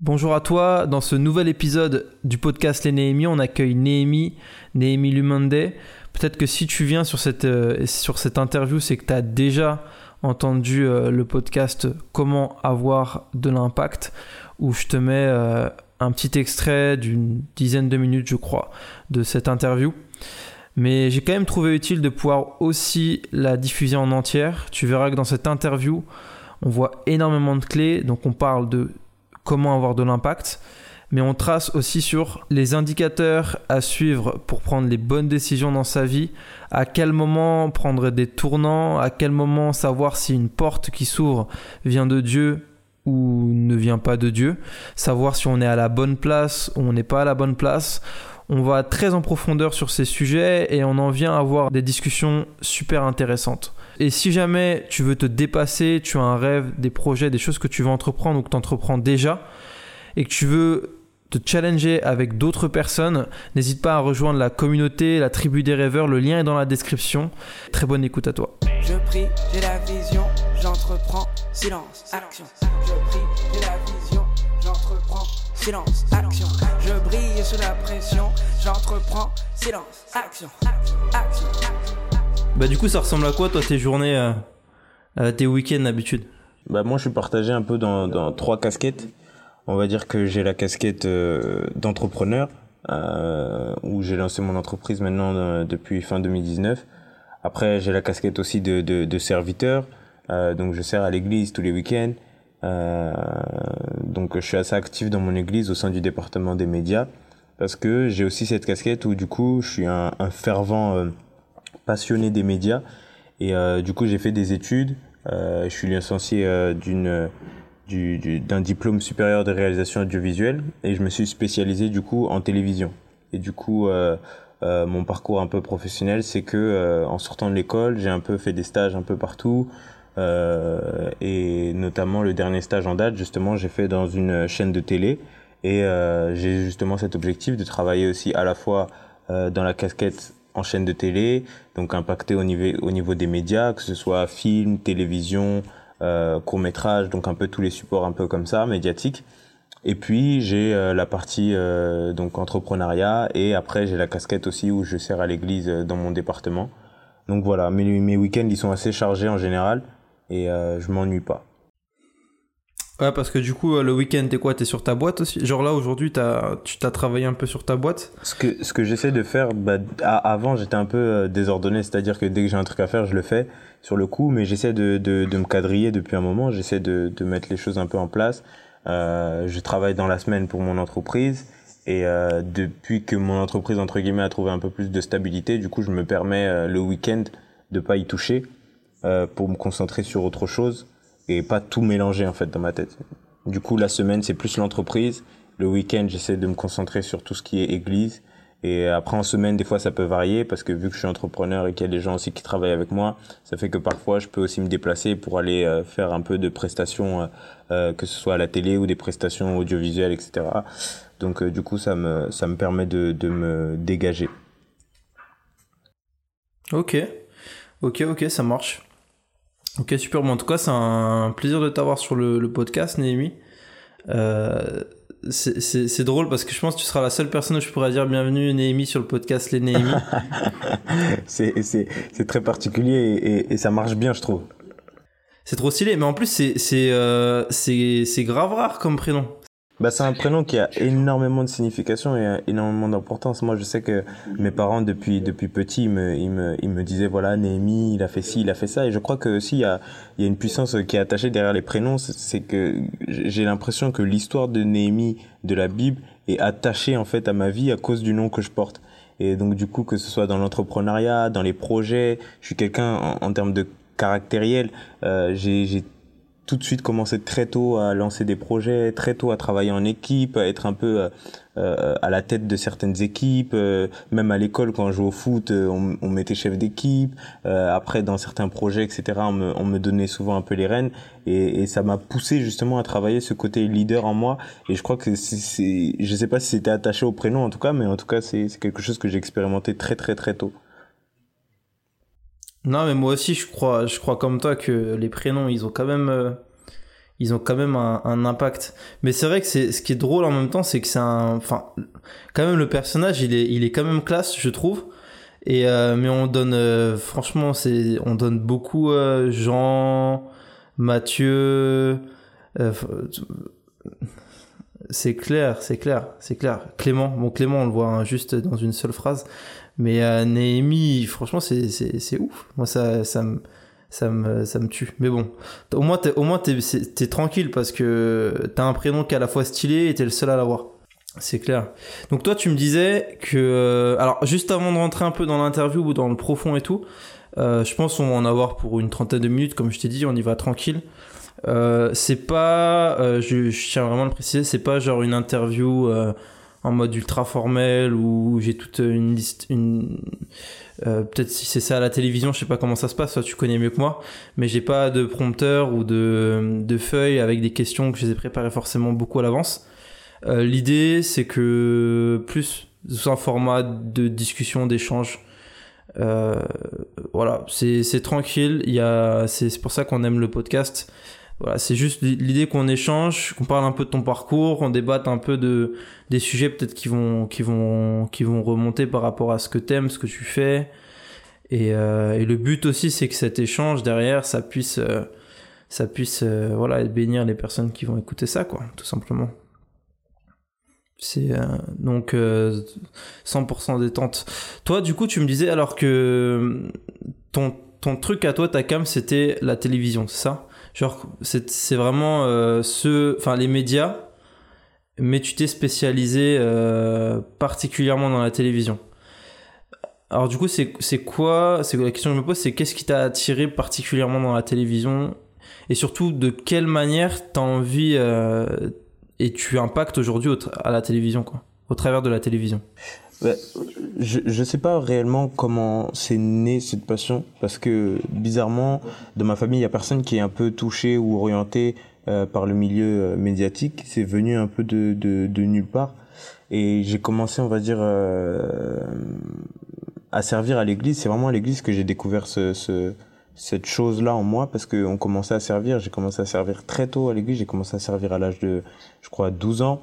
Bonjour à toi, dans ce nouvel épisode du podcast Les Néhémies, on accueille Néhémie, Néhémie Lumande. Peut-être que si tu viens sur cette, euh, interview, c'est que tu as déjà entendu euh, le podcast Comment avoir de l'impact, où je te mets euh, un petit extrait d'une dizaine de minutes, je crois, de cette interview. Mais j'ai quand même trouvé utile de pouvoir aussi la diffuser en entière. Tu verras que dans cette interview, on voit énormément de clés. Donc on parle de comment avoir de l'impact, mais on trace aussi sur les indicateurs à suivre pour prendre les bonnes décisions dans sa vie, à quel moment prendre des tournants, à quel moment savoir si une porte qui s'ouvre vient de Dieu ou ne vient pas de Dieu, savoir si on est à la bonne place ou on n'est pas à la bonne place. On va très en profondeur sur ces sujets et on en vient à avoir des discussions super intéressantes. Et si jamais tu veux te dépasser, tu as un rêve, des projets, des choses que tu veux entreprendre ou que tu entreprends déjà, et que tu veux te challenger avec d'autres personnes, n'hésite pas à rejoindre la communauté, la tribu des rêveurs, le lien est dans la description. Très bonne écoute à toi. Je prie, j'ai la vision, j'entreprends, silence, action. Je prie, j'ai la vision, j'entreprends, silence, action. Je brille sous la pression, j'entreprends, silence, action, action. Bah du coup ça ressemble à quoi toi tes journées, euh, euh, tes week-ends d'habitude? Bah moi je suis partagé un peu dans, trois casquettes. On va dire que j'ai la casquette euh, d'entrepreneur, où j'ai lancé mon entreprise maintenant depuis fin 2019. Après j'ai la casquette aussi de, serviteur, donc je sers à l'église tous les week-ends. donc je suis assez actif dans mon église au sein du département des médias, parce que j'ai aussi cette casquette où du coup je suis un fervent passionné des médias. Et euh, du coup, j'ai fait des études. Euh, je suis licencié euh, d'une du, du, d'un diplôme supérieur de réalisation audiovisuelle et je me suis spécialisé du coup en télévision. Et du coup, mon parcours un peu professionnel, c'est que en sortant de l'école, j'ai un peu fait des stages un peu partout. et notamment le dernier stage en date, justement, j'ai fait dans une chaîne de télé. Et j'ai justement cet objectif de travailler aussi à la fois dans la casquette en chaîne de télé, donc impacté au niveau, au niveau des médias, que ce soit film, télévision, euh, court métrage, donc un peu tous les supports un peu comme ça, médiatiques. Et puis j'ai euh, la partie euh, donc entrepreneuriat et après j'ai la casquette aussi où je sers à l'église euh, dans mon département. Donc voilà, mes, mes week-ends ils sont assez chargés en général et je m'ennuie pas. Ouais, parce que du coup, euh, le week-end, t'es quoi? T'es sur ta boîte aussi? Genre là, aujourd'hui, as, tu t'as travaillé un peu sur ta boîte? Ce que, ce que j'essaie de faire, bah, avant, j'étais un peu euh, désordonné, c'est-à-dire que dès que j'ai un truc à faire, je le fais sur le coup, mais j'essaie de, de, de me quadriller depuis un moment, j'essaie de, de mettre les choses un peu en place. Euh, je travaille dans la semaine pour mon entreprise, et euh, depuis que mon entreprise, entre guillemets, a trouvé un peu plus de stabilité, du coup, je me permets euh, le week-end de pas y toucher euh, pour me concentrer sur autre chose et pas tout mélanger en fait dans ma tête. Du coup, la semaine, c'est plus l'entreprise. Le week-end, j'essaie de me concentrer sur tout ce qui est église. Et après, en semaine, des fois, ça peut varier parce que vu que je suis entrepreneur et qu'il y a des gens aussi qui travaillent avec moi, ça fait que parfois, je peux aussi me déplacer pour aller euh, faire un peu de prestations, euh, euh, que ce soit à la télé ou des prestations audiovisuelles, etc. Donc, du coup, ça me, ça me permet de, de me dégager. Ok, ok, ok, ça marche. Ok, super. Bon, en tout cas, c'est un plaisir de t'avoir sur le, le, podcast, Néhémie. Euh, c'est drôle parce que je pense que tu seras la seule personne où je pourrais dire bienvenue Néhémie sur le podcast Les Néhémies. c'est très particulier et, et, et, ça marche bien, je trouve. C'est trop stylé, mais en plus, c'est euh, grave rare comme prénom. Bah, c'est un prénom qui a énormément de signification et énormément d'importance. Moi, je sais que mes parents, depuis, depuis petit, ils me, ils me, ils me disaient, voilà, Néhémie, il a fait ci, il a fait ça. Et je crois que aussi, il y a, il y a une puissance qui est attachée derrière les prénoms. C'est que j'ai l'impression que l'histoire de Néhémie de la Bible est attachée, en fait, à ma vie à cause du nom que je porte. Et donc, du coup, que ce soit dans l'entrepreneuriat, dans les projets, je suis quelqu'un, en, en termes de caractériel, euh, j'ai tout de suite commencé très tôt à lancer des projets, très tôt à travailler en équipe, à être un peu euh, à la tête de certaines équipes. Euh, même à l'école, quand on jouait au foot, euh, on, on mettait chef d'équipe. Euh, après, dans certains projets, etc., on me, on me donnait souvent un peu les rênes. Et, et ça m'a poussé justement à travailler ce côté leader en moi. Et je crois que c'est, je sais pas si c'était attaché au prénom en tout cas, mais en tout cas, c'est quelque chose que j'ai expérimenté très très très tôt. Non, mais moi aussi, je crois, je crois comme toi que les prénoms, ils ont quand même, euh, ils ont quand même un, impact. Mais c'est vrai que c'est ce qui est drôle en même temps, c'est que c'est un, enfin, quand même le personnage, il est, il est quand même classe, je trouve. Et euh, mais on donne, euh, franchement, c'est, on donne beaucoup Jean, Mathieu. c'est clair, c'est clair, c'est clair. Clément, bon Clément, on le voit hein, juste dans une seule phrase. Mais euh, Néhémie, franchement, c'est, c'est, c'est ouf. Moi, ça, ça me, ça me, ça me tue. Mais bon, au moins, t'es, au moins, t'es, t'es tranquille parce que t'as un prénom qui est à la fois stylé et t'es le seul à l'avoir. C'est clair. Donc toi, tu me disais que, euh, alors juste avant de rentrer un peu dans l'interview ou dans le profond et tout, euh, je pense qu'on va en avoir pour une trentaine de minutes, comme je t'ai dit, on y va tranquille. Euh, c'est pas, euh, je, je tiens vraiment à le préciser, c'est pas genre une interview euh, en mode ultra formel où j'ai toute une liste, une, euh, peut-être si c'est ça à la télévision, je sais pas comment ça se passe, toi tu connais mieux que moi, mais j'ai pas de prompteur ou de, de feuilles avec des questions que je les ai préparées forcément beaucoup à l'avance. Euh, L'idée c'est que plus sous un format de discussion, d'échange. Euh, voilà, c'est tranquille. Il y a, c'est pour ça qu'on aime le podcast. Voilà, c'est juste l'idée qu'on échange, qu'on parle un peu de ton parcours, qu'on débatte un peu de des sujets peut-être qui vont qui vont qui vont remonter par rapport à ce que t'aimes, ce que tu fais. Et, euh, et le but aussi, c'est que cet échange derrière, ça puisse euh, ça puisse euh, voilà bénir les personnes qui vont écouter ça, quoi, tout simplement. C'est euh, donc euh, 100% détente. Toi, du coup, tu me disais alors que ton ton truc à toi, ta cam, c'était la télévision, c'est ça? Genre, c'est vraiment euh, enfin les médias, mais tu t'es spécialisé euh, particulièrement dans la télévision. Alors du coup, c'est quoi C'est la question que je me pose, c'est qu'est-ce qui t'a attiré particulièrement dans la télévision? Et surtout de quelle manière t'as envie euh, et tu impactes aujourd'hui à la télévision quoi, au travers de la télévision? Je je sais pas réellement comment c'est né cette passion parce que bizarrement dans ma famille il y a personne qui est un peu touché ou orienté euh, par le milieu euh, médiatique. C'est venu un peu de de, de nulle part. Et j'ai commencé on va dire euh, à servir à l'église. C'est vraiment à l'église que j'ai découvert ce, ce cette chose là en moi parce que on commençait à servir. J'ai commencé à servir très tôt à l'église. J'ai commencé à servir à l'âge de je crois 12 ans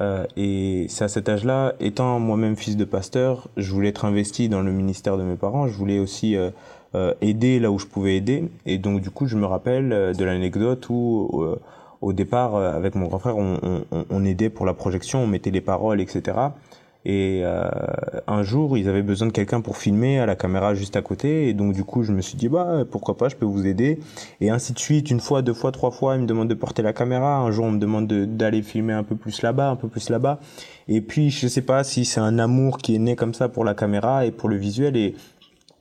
euh, et c'est à cet âge-là, étant moi-même fils de pasteur, je voulais être investi dans le ministère de mes parents. Je voulais aussi euh, euh, aider là où je pouvais aider. Et donc du coup, je me rappelle euh, de l'anecdote où au départ, avec mon grand frère, on, on, on aidait pour la projection, on mettait les paroles, etc. Et euh, un jour, ils avaient besoin de quelqu'un pour filmer à la caméra juste à côté. Et donc du coup, je me suis dit, bah pourquoi pas, je peux vous aider. Et ainsi de suite, une fois, deux fois, trois fois, ils me demandent de porter la caméra. Un jour, on me demande de- d'aller filmer un peu plus là-bas, un peu plus là-bas. Et puis, je sais pas si c'est un amour qui est né comme ça pour la caméra et pour le visuel. Et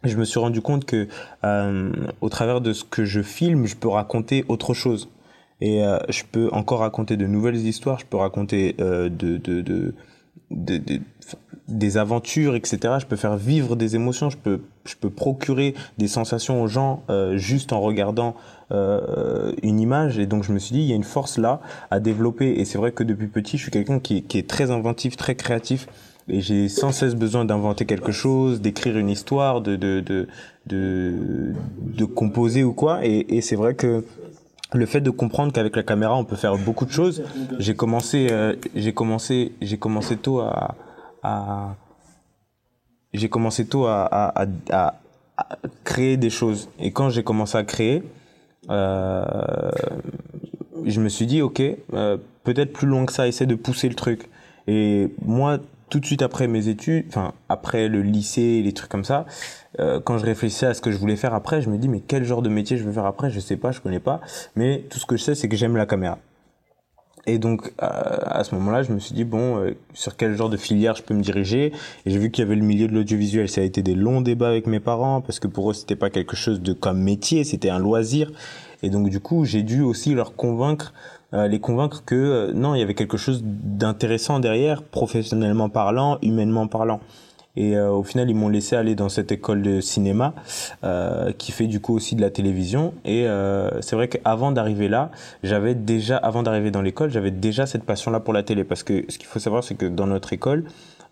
je me suis rendu compte que euh, au travers de ce que je filme, je peux raconter autre chose. Et euh, je peux encore raconter de nouvelles histoires. Je peux raconter euh, de, de, de, de- de- des aventures, etc. Je peux faire vivre des émotions. Je peux, je peux procurer des sensations aux gens euh, juste en regardant euh, une image. Et donc je me suis dit, il y a une force là à développer. Et c'est vrai que depuis petit, je suis quelqu'un qui, qui est très inventif, très créatif. Et j'ai sans cesse besoin d'inventer quelque chose, d'écrire une histoire, de, de, de, de, de composer ou quoi. Et, et c'est vrai que le fait de comprendre qu'avec la caméra on peut faire beaucoup de choses j'ai commencé euh, j'ai commencé j'ai commencé tôt à, à j'ai commencé tôt à, à, à, créer des choses. Et quand j'ai commencé à créer euh, je me suis dit ok euh, peut-être plus loin que ça essaie de pousser le truc. Et moi tout de suite après mes études enfin après le lycée les trucs comme ça euh, quand je réfléchissais à ce que je voulais faire après, je me dis mais quel genre de métier je veux faire après, je sais pas, je connais pas, mais tout ce que je sais c'est que j'aime la caméra. Et donc euh, à ce moment-là, je me suis dit bon, euh, sur quel genre de filière je peux me diriger? Et j'ai vu qu'il y avait le milieu de l'audiovisuel. Ça a été des longs débats avec mes parents parce que pour eux c'était pas quelque chose de comme métier, c'était un loisir. Et donc du coup, j'ai dû aussi leur convaincre, les convaincre que non, il y avait quelque chose d'intéressant derrière, professionnellement parlant, humainement parlant. Et euh, au final, ils m'ont laissé aller dans cette école de cinéma euh, qui fait du coup aussi de la télévision. Et euh, c'est vrai qu'avant d'arriver là, j'avais déjà, avant d'arriver dans l'école, j'avais déjà cette passion-là pour la télé. Parce que ce qu'il faut savoir, c'est que dans notre école,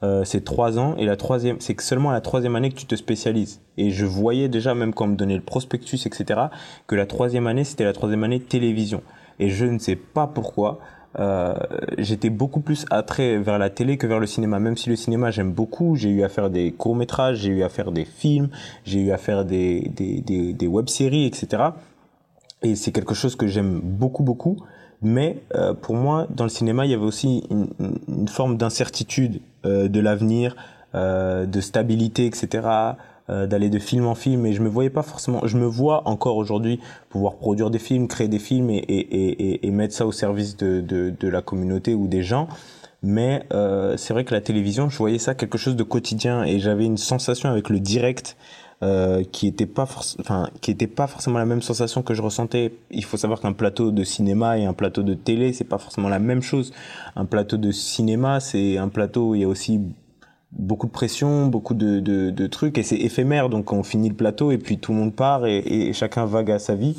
euh, c'est trois ans et la troisième, c'est seulement à la troisième année que tu te spécialises. Et je voyais déjà, même quand on me donnait le prospectus, etc., que la troisième année, c'était la troisième année télévision. et je ne sais pas pourquoi. Euh, j'étais beaucoup plus attrait vers la télé que vers le cinéma. Même si le cinéma j'aime beaucoup, j'ai eu à faire des courts métrages, j'ai eu à faire des films, j'ai eu à faire des, des, des, des web-séries, etc. Et c'est quelque chose que j'aime beaucoup, beaucoup. Mais euh, pour moi, dans le cinéma, il y avait aussi une, une forme d'incertitude euh, de l'avenir, euh, de stabilité, etc. Euh, d'aller de film en film et je me voyais pas forcément je me vois encore aujourd'hui pouvoir produire des films créer des films et, et, et, et mettre ça au service de, de, de, la communauté ou des gens. Mais euh, c'est vrai que la télévision je voyais ça quelque chose de quotidien et j'avais une sensation avec le direct euh, qui était pas enfin qui était pas forcément la même sensation que je ressentais. Il faut savoir qu'un plateau de cinéma et un plateau de télé c'est pas forcément la même chose. Un plateau de cinéma c'est un plateau où il y a aussi beaucoup de pression, beaucoup de, de, de trucs, et c'est éphémère, donc on finit le plateau, et puis tout le monde part, et, chacun vague à sa vie.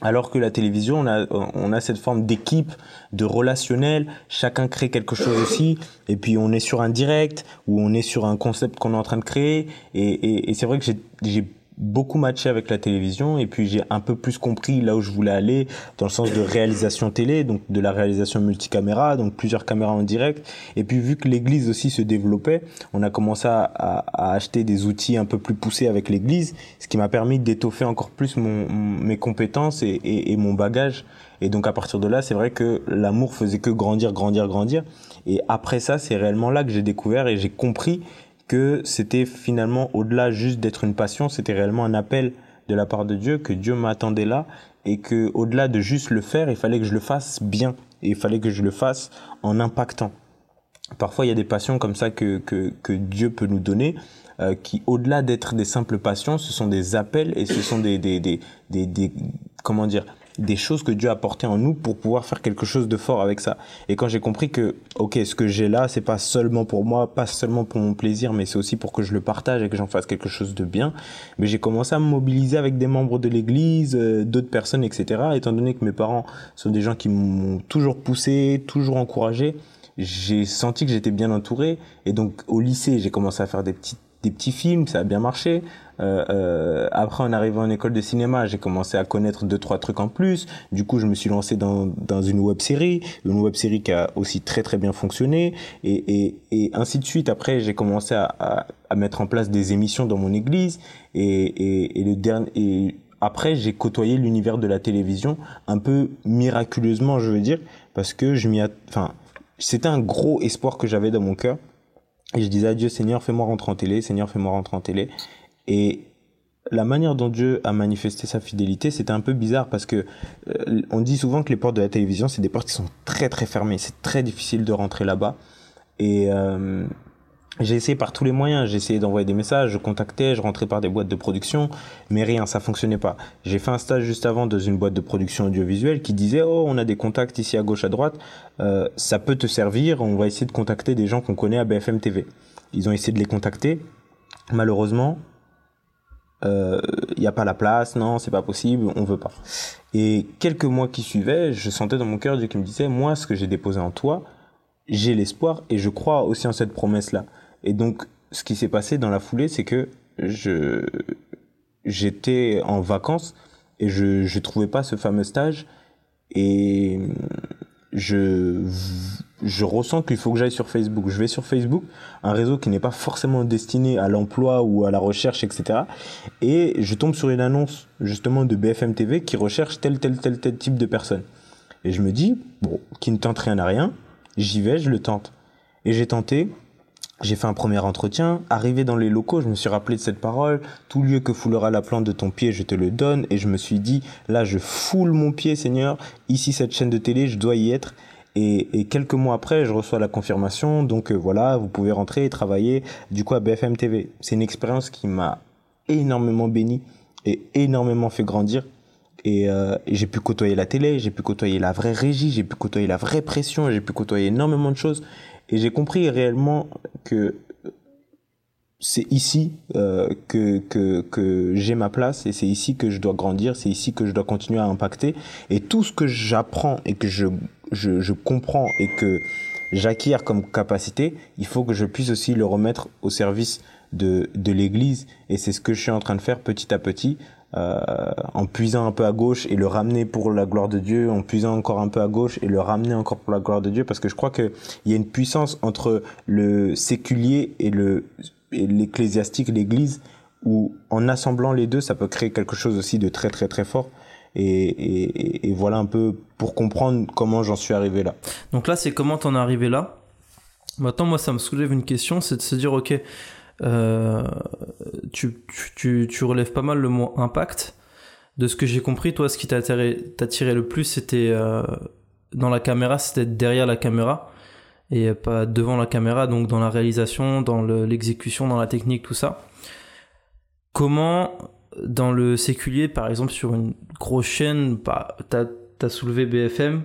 Alors que la télévision, on a, on a cette forme d'équipe, de relationnel, chacun crée quelque chose aussi, et puis on est sur un direct, ou on est sur un concept qu'on est en train de créer, et, et, et c'est vrai que j'ai beaucoup matché avec la télévision et puis j'ai un peu plus compris là où je voulais aller dans le sens de réalisation télé donc de la réalisation multicaméra donc plusieurs caméras en direct. Et puis vu que l'église aussi se développait on a commencé à, à, acheter des outils un peu plus poussés avec l'église ce qui m'a permis d'étoffer encore plus mon, mes compétences et, et, et mon bagage. Et donc à partir de là c'est vrai que l'amour faisait que grandir grandir grandir. Et après ça c'est réellement là que j'ai découvert et j'ai compris que c'était finalement au-delà juste d'être une passion, c'était réellement un appel de la part de Dieu, que Dieu m'attendait là et que au-delà de juste le faire, il fallait que je le fasse bien et il fallait que je le fasse en impactant. Parfois, il y a des passions comme ça que, que, que Dieu peut nous donner, euh, qui, au-delà d'être des simples passions, ce sont des appels et ce sont des, des, des, des, des comment dire, des choses que Dieu a portées en nous pour pouvoir faire quelque chose de fort avec ça. Et quand j'ai compris que, ok, ce que j'ai là, c'est pas seulement pour moi, pas seulement pour mon plaisir, mais c'est aussi pour que je le partage et que j'en fasse quelque chose de bien, mais j'ai commencé à me mobiliser avec des membres de l'église, euh, d'autres personnes, etc. Étant donné que mes parents sont des gens qui m'ont toujours poussé, toujours encouragé, j'ai senti que j'étais bien entouré. Et donc, au lycée, j'ai commencé à faire des des petits films, ça a bien marché. Euh, euh, après, en arrivant en école de cinéma, j'ai commencé à connaître deux trois trucs en plus. Du coup, je me suis lancé dans une web série, une web série qui a aussi très très bien fonctionné, et ainsi de suite. Après, j'ai commencé à, mettre en place des émissions dans mon église, et le dernier après, j'ai côtoyé l'univers de la télévision un peu miraculeusement, je veux dire, parce que je m'y, enfin, c'était un gros espoir que j'avais dans mon cœur. Et je disais à Dieu, Seigneur, fais-moi rentrer en télé, Seigneur, fais-moi rentrer en télé. Et la manière dont Dieu a manifesté sa fidélité, c'était un peu bizarre parce que euh, on dit souvent que les portes de la télévision, c'est des portes qui sont très très fermées. C'est très difficile de rentrer là-bas. Et euh, j'ai essayé par tous les moyens. J'ai essayé d'envoyer des messages, je contactais, je rentrais par des boîtes de production, mais rien, ça fonctionnait pas. J'ai fait un stage juste avant dans une boîte de production audiovisuelle qui disait oh on a des contacts ici à gauche à droite, euh, ça peut te servir. On va essayer de contacter des gens qu'on connaît à BFM TV. Ils ont essayé de les contacter. Malheureusement, il euh, n'y a pas la place, non, c'est pas possible, on veut pas. Et quelques mois qui suivaient, je sentais dans mon cœur Dieu qui me disait, moi, ce que j'ai déposé en toi, j'ai l'espoir et je crois aussi en cette promesse-là. Et donc, ce qui s'est passé dans la foulée, c'est que je j'étais en vacances et je je trouvais pas ce fameux stage et je je ressens qu'il faut que j'aille sur Facebook. Je vais sur Facebook, un réseau qui n'est pas forcément destiné à l'emploi ou à la recherche, etc. Et je tombe sur une annonce justement de BFM TV qui recherche tel, tel, tel, tel type de personne. Et je me dis, bon, qui ne tente rien à rien, j'y vais, je le tente. Et j'ai tenté, j'ai fait un premier entretien. Arrivé dans les locaux, je me suis rappelé de cette parole. Tout lieu que foulera la plante de ton pied, je te le donne. Et je me suis dit, là, je foule mon pied, Seigneur. Ici, cette chaîne de télé, je dois y être. Et, et, quelques mois après, je reçois la confirmation. Donc euh, voilà, vous pouvez rentrer et travailler du coup à BFM TV. C'est une expérience qui m'a énormément béni et énormément fait grandir. Et, euh, j'ai pu côtoyer la télé, j'ai pu côtoyer la vraie régie, j'ai pu côtoyer la vraie pression, j'ai pu côtoyer énormément de choses. Et j'ai compris réellement que c'est ici euh, que, que, que j'ai ma place et c'est ici que je dois grandir, c'est ici que je dois continuer à impacter. Et tout ce que j'apprends et que je je, comprends et que j'acquiers comme capacité, il faut que je puisse aussi le remettre au service de, de l'Église. Et c'est ce que je suis en train de faire petit à petit euh, en puisant un peu à gauche et le ramener pour la gloire de Dieu, en puisant encore un peu à gauche et le ramener encore pour la gloire de Dieu, parce que je crois qu'il y a une puissance entre le séculier et le l'ecclésiastique, l'Église, où en assemblant les deux, ça peut créer quelque chose aussi de très très très fort. Et, voilà un peu pour comprendre comment j'en suis arrivé là. Donc là, c'est comment t'en es arrivé là. Maintenant, moi, ça me soulève une question, c'est de se dire, ok, euh, tu, relèves pas mal le mot impact. De ce que j'ai compris, toi, ce qui t'a attiré, le plus, c'était euh, dans la caméra, c'était derrière la caméra et pas devant la caméra, donc dans la réalisation, dans l'exécution, dans la technique, tout ça. Comment, dans le séculier, par exemple, sur une grosse chaîne, bah, t'as as soulevé BFM,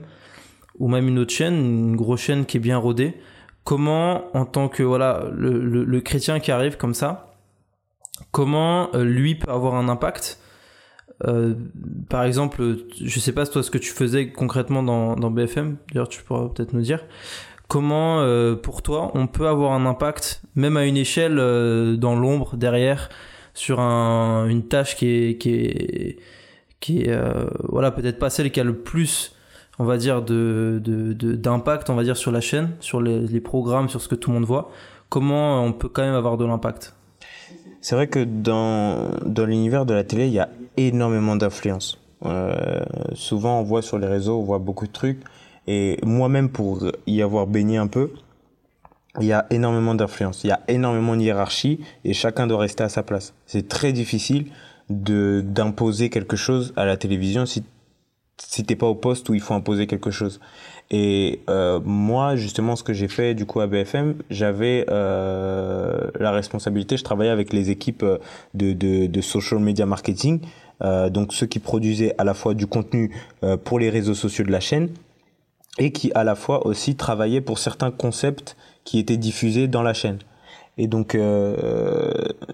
ou même une autre chaîne, une grosse chaîne qui est bien rodée, comment, en tant que voilà le, chrétien qui arrive comme ça, comment euh, lui peut avoir un impact? Euh, par exemple, je sais pas ce que tu faisais concrètement dans, BFM, d'ailleurs tu pourras peut-être nous dire, comment euh, pour toi on peut avoir un impact, même à une échelle dans l'ombre derrière, sur une tâche qui est, qui est, est voilà, peut-être pas celle qui a le plus on va dire, de, d'impact, on va dire, sur la chaîne, sur les, programmes, sur ce que tout le monde voit, comment on peut quand même avoir de l'impact? C'est vrai que dans, dans l'univers de la télé, il y a énormément d'influence. Euh, souvent, on voit sur les réseaux, on voit beaucoup de trucs. Et moi-même, pour y avoir baigné un peu, il y a énormément d'influence, il y a énormément de hiérarchie et chacun doit rester à sa place. C'est très difficile de d'imposer quelque chose à la télévision si si t'es pas au poste où il faut imposer quelque chose. Et euh, moi, justement, ce que j'ai fait du coup à BFM, j'avais euh, la responsabilité. Je travaillais avec les équipes euh, de, de, de social media marketing, euh, donc ceux qui produisaient à la fois du contenu euh, pour les réseaux sociaux de la chaîne et qui à la fois aussi travaillaient pour certains concepts qui étaient diffusés dans la chaîne. Et donc, euh,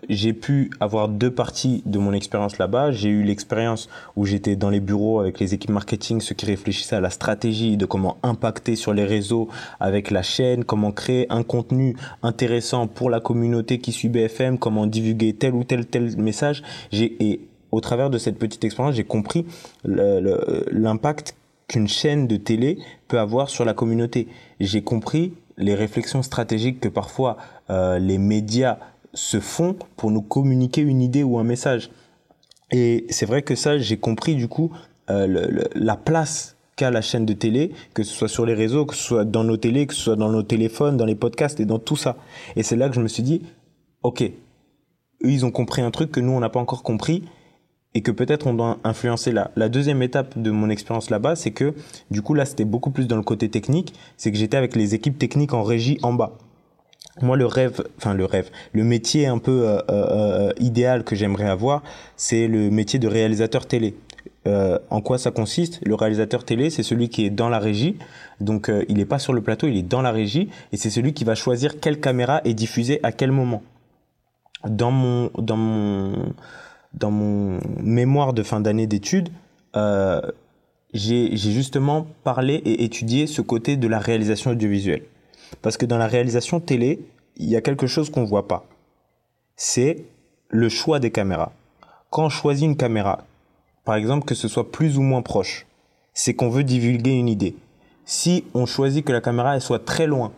j'ai pu avoir deux parties de mon expérience là-bas. J'ai eu l'expérience où j'étais dans les bureaux avec les équipes marketing, ceux qui réfléchissaient à la stratégie de comment impacter sur les réseaux avec la chaîne, comment créer un contenu intéressant pour la communauté qui suit BFM, comment divulguer tel ou tel tel message. Et au travers de cette petite expérience, j'ai compris l'impact qu'une chaîne de télé peut avoir sur la communauté. J'ai compris les réflexions stratégiques que parfois euh, les médias se font pour nous communiquer une idée ou un message. Et c'est vrai que ça, j'ai compris du coup euh, la place qu'a la chaîne de télé, que ce soit sur les réseaux, que ce soit dans nos télés, que ce soit dans nos téléphones, dans les podcasts et dans tout ça. Et c'est là que je me suis dit, ok, eux, ils ont compris un truc que nous, on n'a pas encore compris et que peut-être on doit influencer là. La deuxième étape de mon expérience là-bas, c'est que du coup là c'était beaucoup plus dans le côté technique, c'est que j'étais avec les équipes techniques en régie en bas. Moi le rêve, enfin le rêve, le métier un peu euh, euh, idéal que j'aimerais avoir, c'est le métier de réalisateur télé. Euh, en quoi ça consiste? Le réalisateur télé, c'est celui qui est dans la régie, donc euh, il n'est pas sur le plateau, il est dans la régie, et c'est celui qui va choisir quelle caméra est diffusée à quel moment. Dans mon, dans mon, dans mon mémoire de fin d'année d'études, euh, j'ai justement parlé et étudié ce côté de la réalisation audiovisuelle. Parce que dans la réalisation télé, il y a quelque chose qu'on ne voit pas. C'est le choix des caméras. Quand on choisit une caméra, par exemple que ce soit plus ou moins proche, c'est qu'on veut divulguer une idée. Si on choisit que la caméra soit très loin,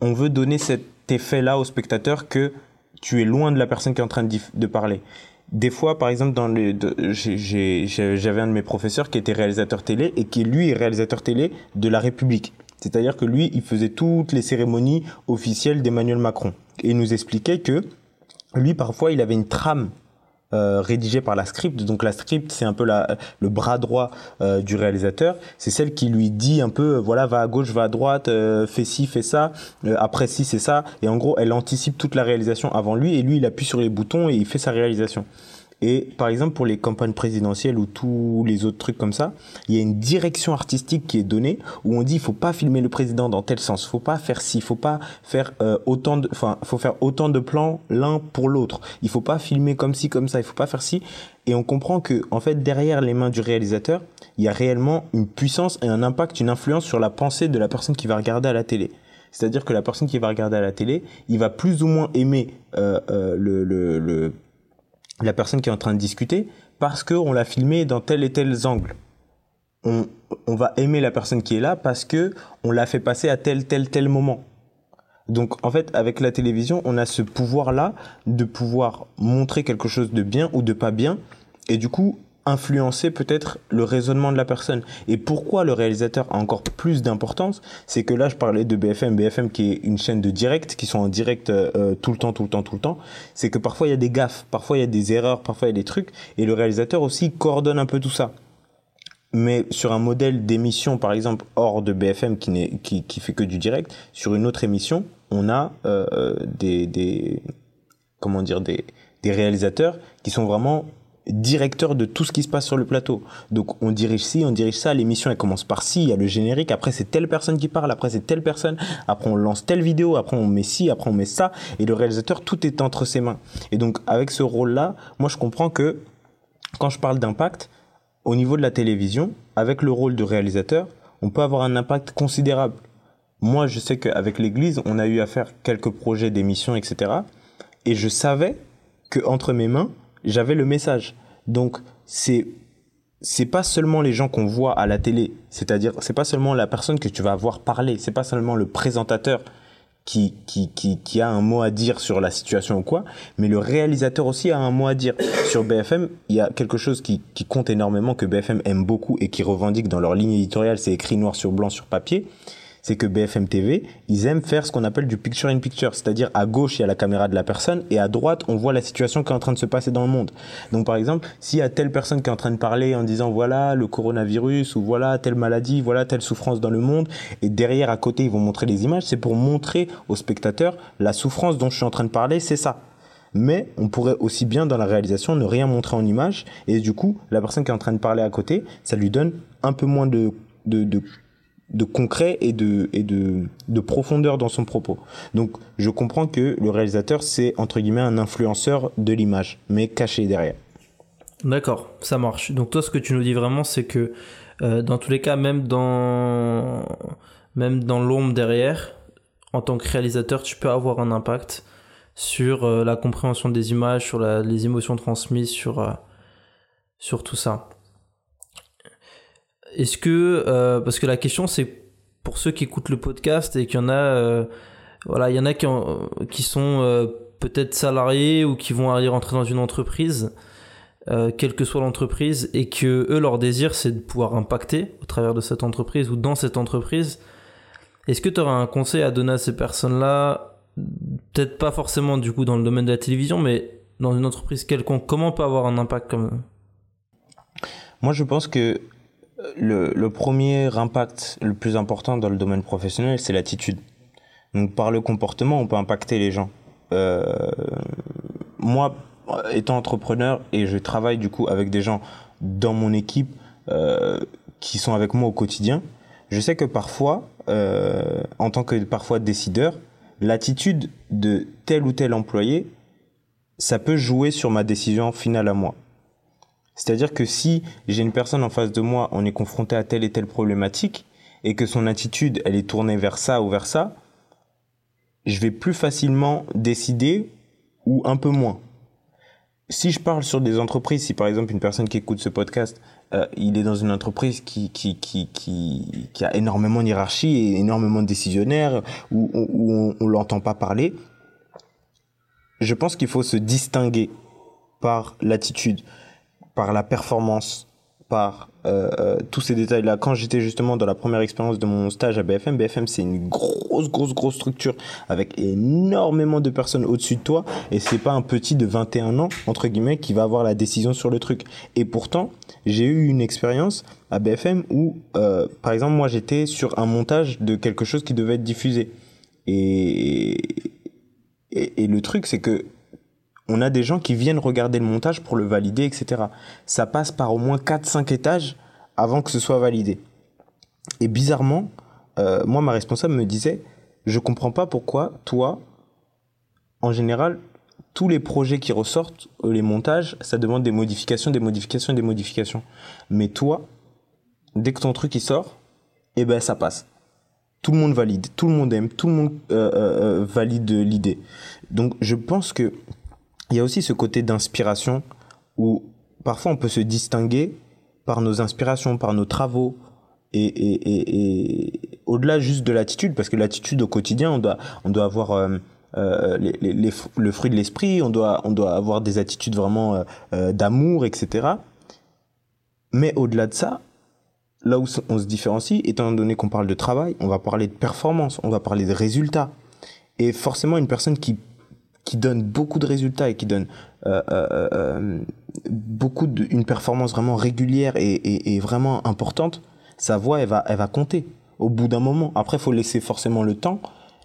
on veut donner cet effet-là au spectateur que tu es loin de la personne qui est en train de parler des fois, par exemple, dans le, j'avais un de mes professeurs qui était réalisateur télé et qui lui est réalisateur télé de la République. C'est-à-dire que lui, il faisait toutes les cérémonies officielles d'Emmanuel Macron. Et il nous expliquait que lui, parfois, il avait une trame euh, rédigée par la script. Donc la script, c'est un peu la, le bras droit euh, du réalisateur. C'est celle qui lui dit un peu, euh, voilà, va à gauche, va à droite, fais ci, fais ça, après ci, c'est ça. Et en gros, elle anticipe toute la réalisation avant lui et lui, il appuie sur les boutons et il fait sa réalisation. Et par exemple, pour les campagnes présidentielles ou tous les autres trucs comme ça, il y a une direction artistique qui est donnée où on dit il faut pas filmer le président dans tel sens, faut pas faire ci, faut pas faire euh, autant de, enfin, faut faire autant de plans l'un pour l'autre. Il faut pas filmer comme ci comme ça, il faut pas faire ci. Et on comprend que en fait derrière les mains du réalisateur, il y a réellement une puissance et un impact, une influence sur la pensée de la personne qui va regarder à la télé. C'est-à-dire que la personne qui va regarder à la télé, il va plus ou moins aimer euh, euh, le, le, le la personne qui est en train de discuter parce qu'on l'a filmé dans tel et tel angle. On, on va aimer la personne qui est là parce que on l'a fait passer à tel, tel, tel moment. Donc en fait, avec la télévision, on a ce pouvoir-là de pouvoir montrer quelque chose de bien ou de pas bien, et du coup influencer peut-être le raisonnement de la personne. Et pourquoi le réalisateur a encore plus d'importance, c'est que là je parlais de BFM, BFM qui est une chaîne de direct, qui sont en direct euh, tout le temps, tout le temps, tout le temps, c'est que parfois il y a des gaffes, parfois il y a des erreurs, parfois il y a des trucs, et le réalisateur aussi coordonne un peu tout ça. Mais sur un modèle d'émission, par exemple, hors de BFM qui, qui, qui fait que du direct, sur une autre émission, on a euh, des, des, comment dire, des, des réalisateurs qui sont vraiment directeurs de tout ce qui se passe sur le plateau. Donc on dirige ci, on dirige ça, l'émission elle commence par ci, il y a le générique, après c'est telle personne qui parle, après c'est telle personne, après on lance telle vidéo, après on met ci, après on met ça, et le réalisateur tout est entre ses mains. Et donc avec ce rôle-là, moi je comprends que quand je parle d'impact, au niveau de la télévision, avec le rôle de réalisateur, on peut avoir un impact considérable. Moi, je sais qu'avec l'Église, on a eu à faire quelques projets d'émissions, etc. Et je savais que entre mes mains, j'avais le message. Donc, c'est c'est pas seulement les gens qu'on voit à la télé, c'est-à-dire c'est pas seulement la personne que tu vas voir parler, c'est pas seulement le présentateur qui, qui, qui, qui, a un mot à dire sur la situation ou quoi, mais le réalisateur aussi a un mot à dire. Sur BFM, il y a quelque chose qui, qui compte énormément, que BFM aime beaucoup et qui revendique dans leur ligne éditoriale, c'est écrit noir sur blanc sur papier, c'est que BFM TV, ils aiment faire ce qu'on appelle du picture in picture, c'est-à-dire à gauche il y a la caméra de la personne et à droite on voit la situation qui est en train de se passer dans le monde. Donc par exemple, s'il y a telle personne qui est en train de parler en disant voilà le coronavirus ou voilà telle maladie, voilà telle souffrance dans le monde et derrière à côté ils vont montrer les images, c'est pour montrer aux spectateurs la souffrance dont je suis en train de parler, c'est ça mais on pourrait aussi bien dans la réalisation ne rien montrer en image et du coup la personne qui est en train de parler à côté ça lui donne un peu moins de, de concret et de et de, de profondeur dans son propos. Donc je comprends que le réalisateur c'est entre guillemets un influenceur de l'image, mais caché derrière. D'accord, ça marche. Donc toi ce que tu nous dis vraiment c'est que euh, dans tous les cas même dans l'ombre derrière, en tant que réalisateur tu peux avoir un impact sur euh, la compréhension des images, sur les émotions transmises, sur euh, sur tout ça. Est-ce que, euh, parce que la question c'est pour ceux qui écoutent le podcast et qu'il y en a, euh, voilà, il y en a qui, qui sont euh, peut-être salariés ou qui vont aller rentrer dans une entreprise, quelle que soit l'entreprise, et que eux leur désir c'est de pouvoir impacter au travers de cette entreprise ou dans cette entreprise. Est-ce que tu auras un conseil à donner à ces personnes-là, peut-être pas forcément du coup dans le domaine de la télévision, mais dans une entreprise quelconque, comment on peut avoir un impact comme Moi, je pense que le, le, premier impact le plus important dans le domaine professionnel, c'est l'attitude. Donc par le comportement, on peut impacter les gens. Euh, moi, étant entrepreneur et je travaille du coup avec des gens dans mon équipe euh, qui sont avec moi au quotidien, je sais que parfois, euh, en tant que parfois décideur, l'attitude de tel ou tel employé, ça peut jouer sur ma décision finale à moi. C'est-à-dire que si j'ai une personne en face de moi, on est confronté à telle et telle problématique, et que son attitude, elle est tournée vers ça ou vers ça, je vais plus facilement décider ou un peu moins. Si je parle sur des entreprises, si par exemple une personne qui écoute ce podcast, euh, il est dans une entreprise qui, qui, qui, qui, qui a énormément de hiérarchie et énormément de décisionnaires, où, où on, on l'entend pas parler, je pense qu'il faut se distinguer par l'attitude par la performance, par euh, euh, tous ces détails-là. Quand j'étais justement dans la première expérience de mon stage à BFM, BFM c'est une grosse, grosse, grosse structure avec énormément de personnes au-dessus de toi et c'est pas un petit de 21 ans, entre guillemets, qui va avoir la décision sur le truc. Et pourtant, j'ai eu une expérience à BFM où, euh, par exemple, moi j'étais sur un montage de quelque chose qui devait être diffusé. Et, et, et le truc, c'est que on a des gens qui viennent regarder le montage pour le valider, etc. Ça passe par au moins 4-5 étages avant que ce soit validé. Et bizarrement, euh, moi, ma responsable me disait, je comprends pas pourquoi, toi, en général, tous les projets qui ressortent, euh, les montages, ça demande des modifications, des modifications, des modifications. Mais toi, dès que ton truc il sort, eh ben ça passe. Tout le monde valide, tout le monde aime, tout le monde euh, valide l'idée. Donc je pense que il y a aussi ce côté d'inspiration où parfois on peut se distinguer par nos inspirations, par nos travaux, et, au-delà juste de l'attitude, parce que l'attitude au quotidien, on doit, on doit avoir euh, euh, le fruit de l'esprit, on doit, on doit avoir des attitudes vraiment euh d'amour, etc. Mais au-delà de ça, là où on se différencie, étant donné qu'on parle de travail, on va parler de performance, on va parler de résultats. Et forcément, une personne qui, qui donne beaucoup de résultats et qui donne euh, euh, euh beaucoup une performance vraiment régulière et, et, et, vraiment importante, sa voix, elle va, elle va compter au bout d'un moment. Après, il faut laisser forcément le temps,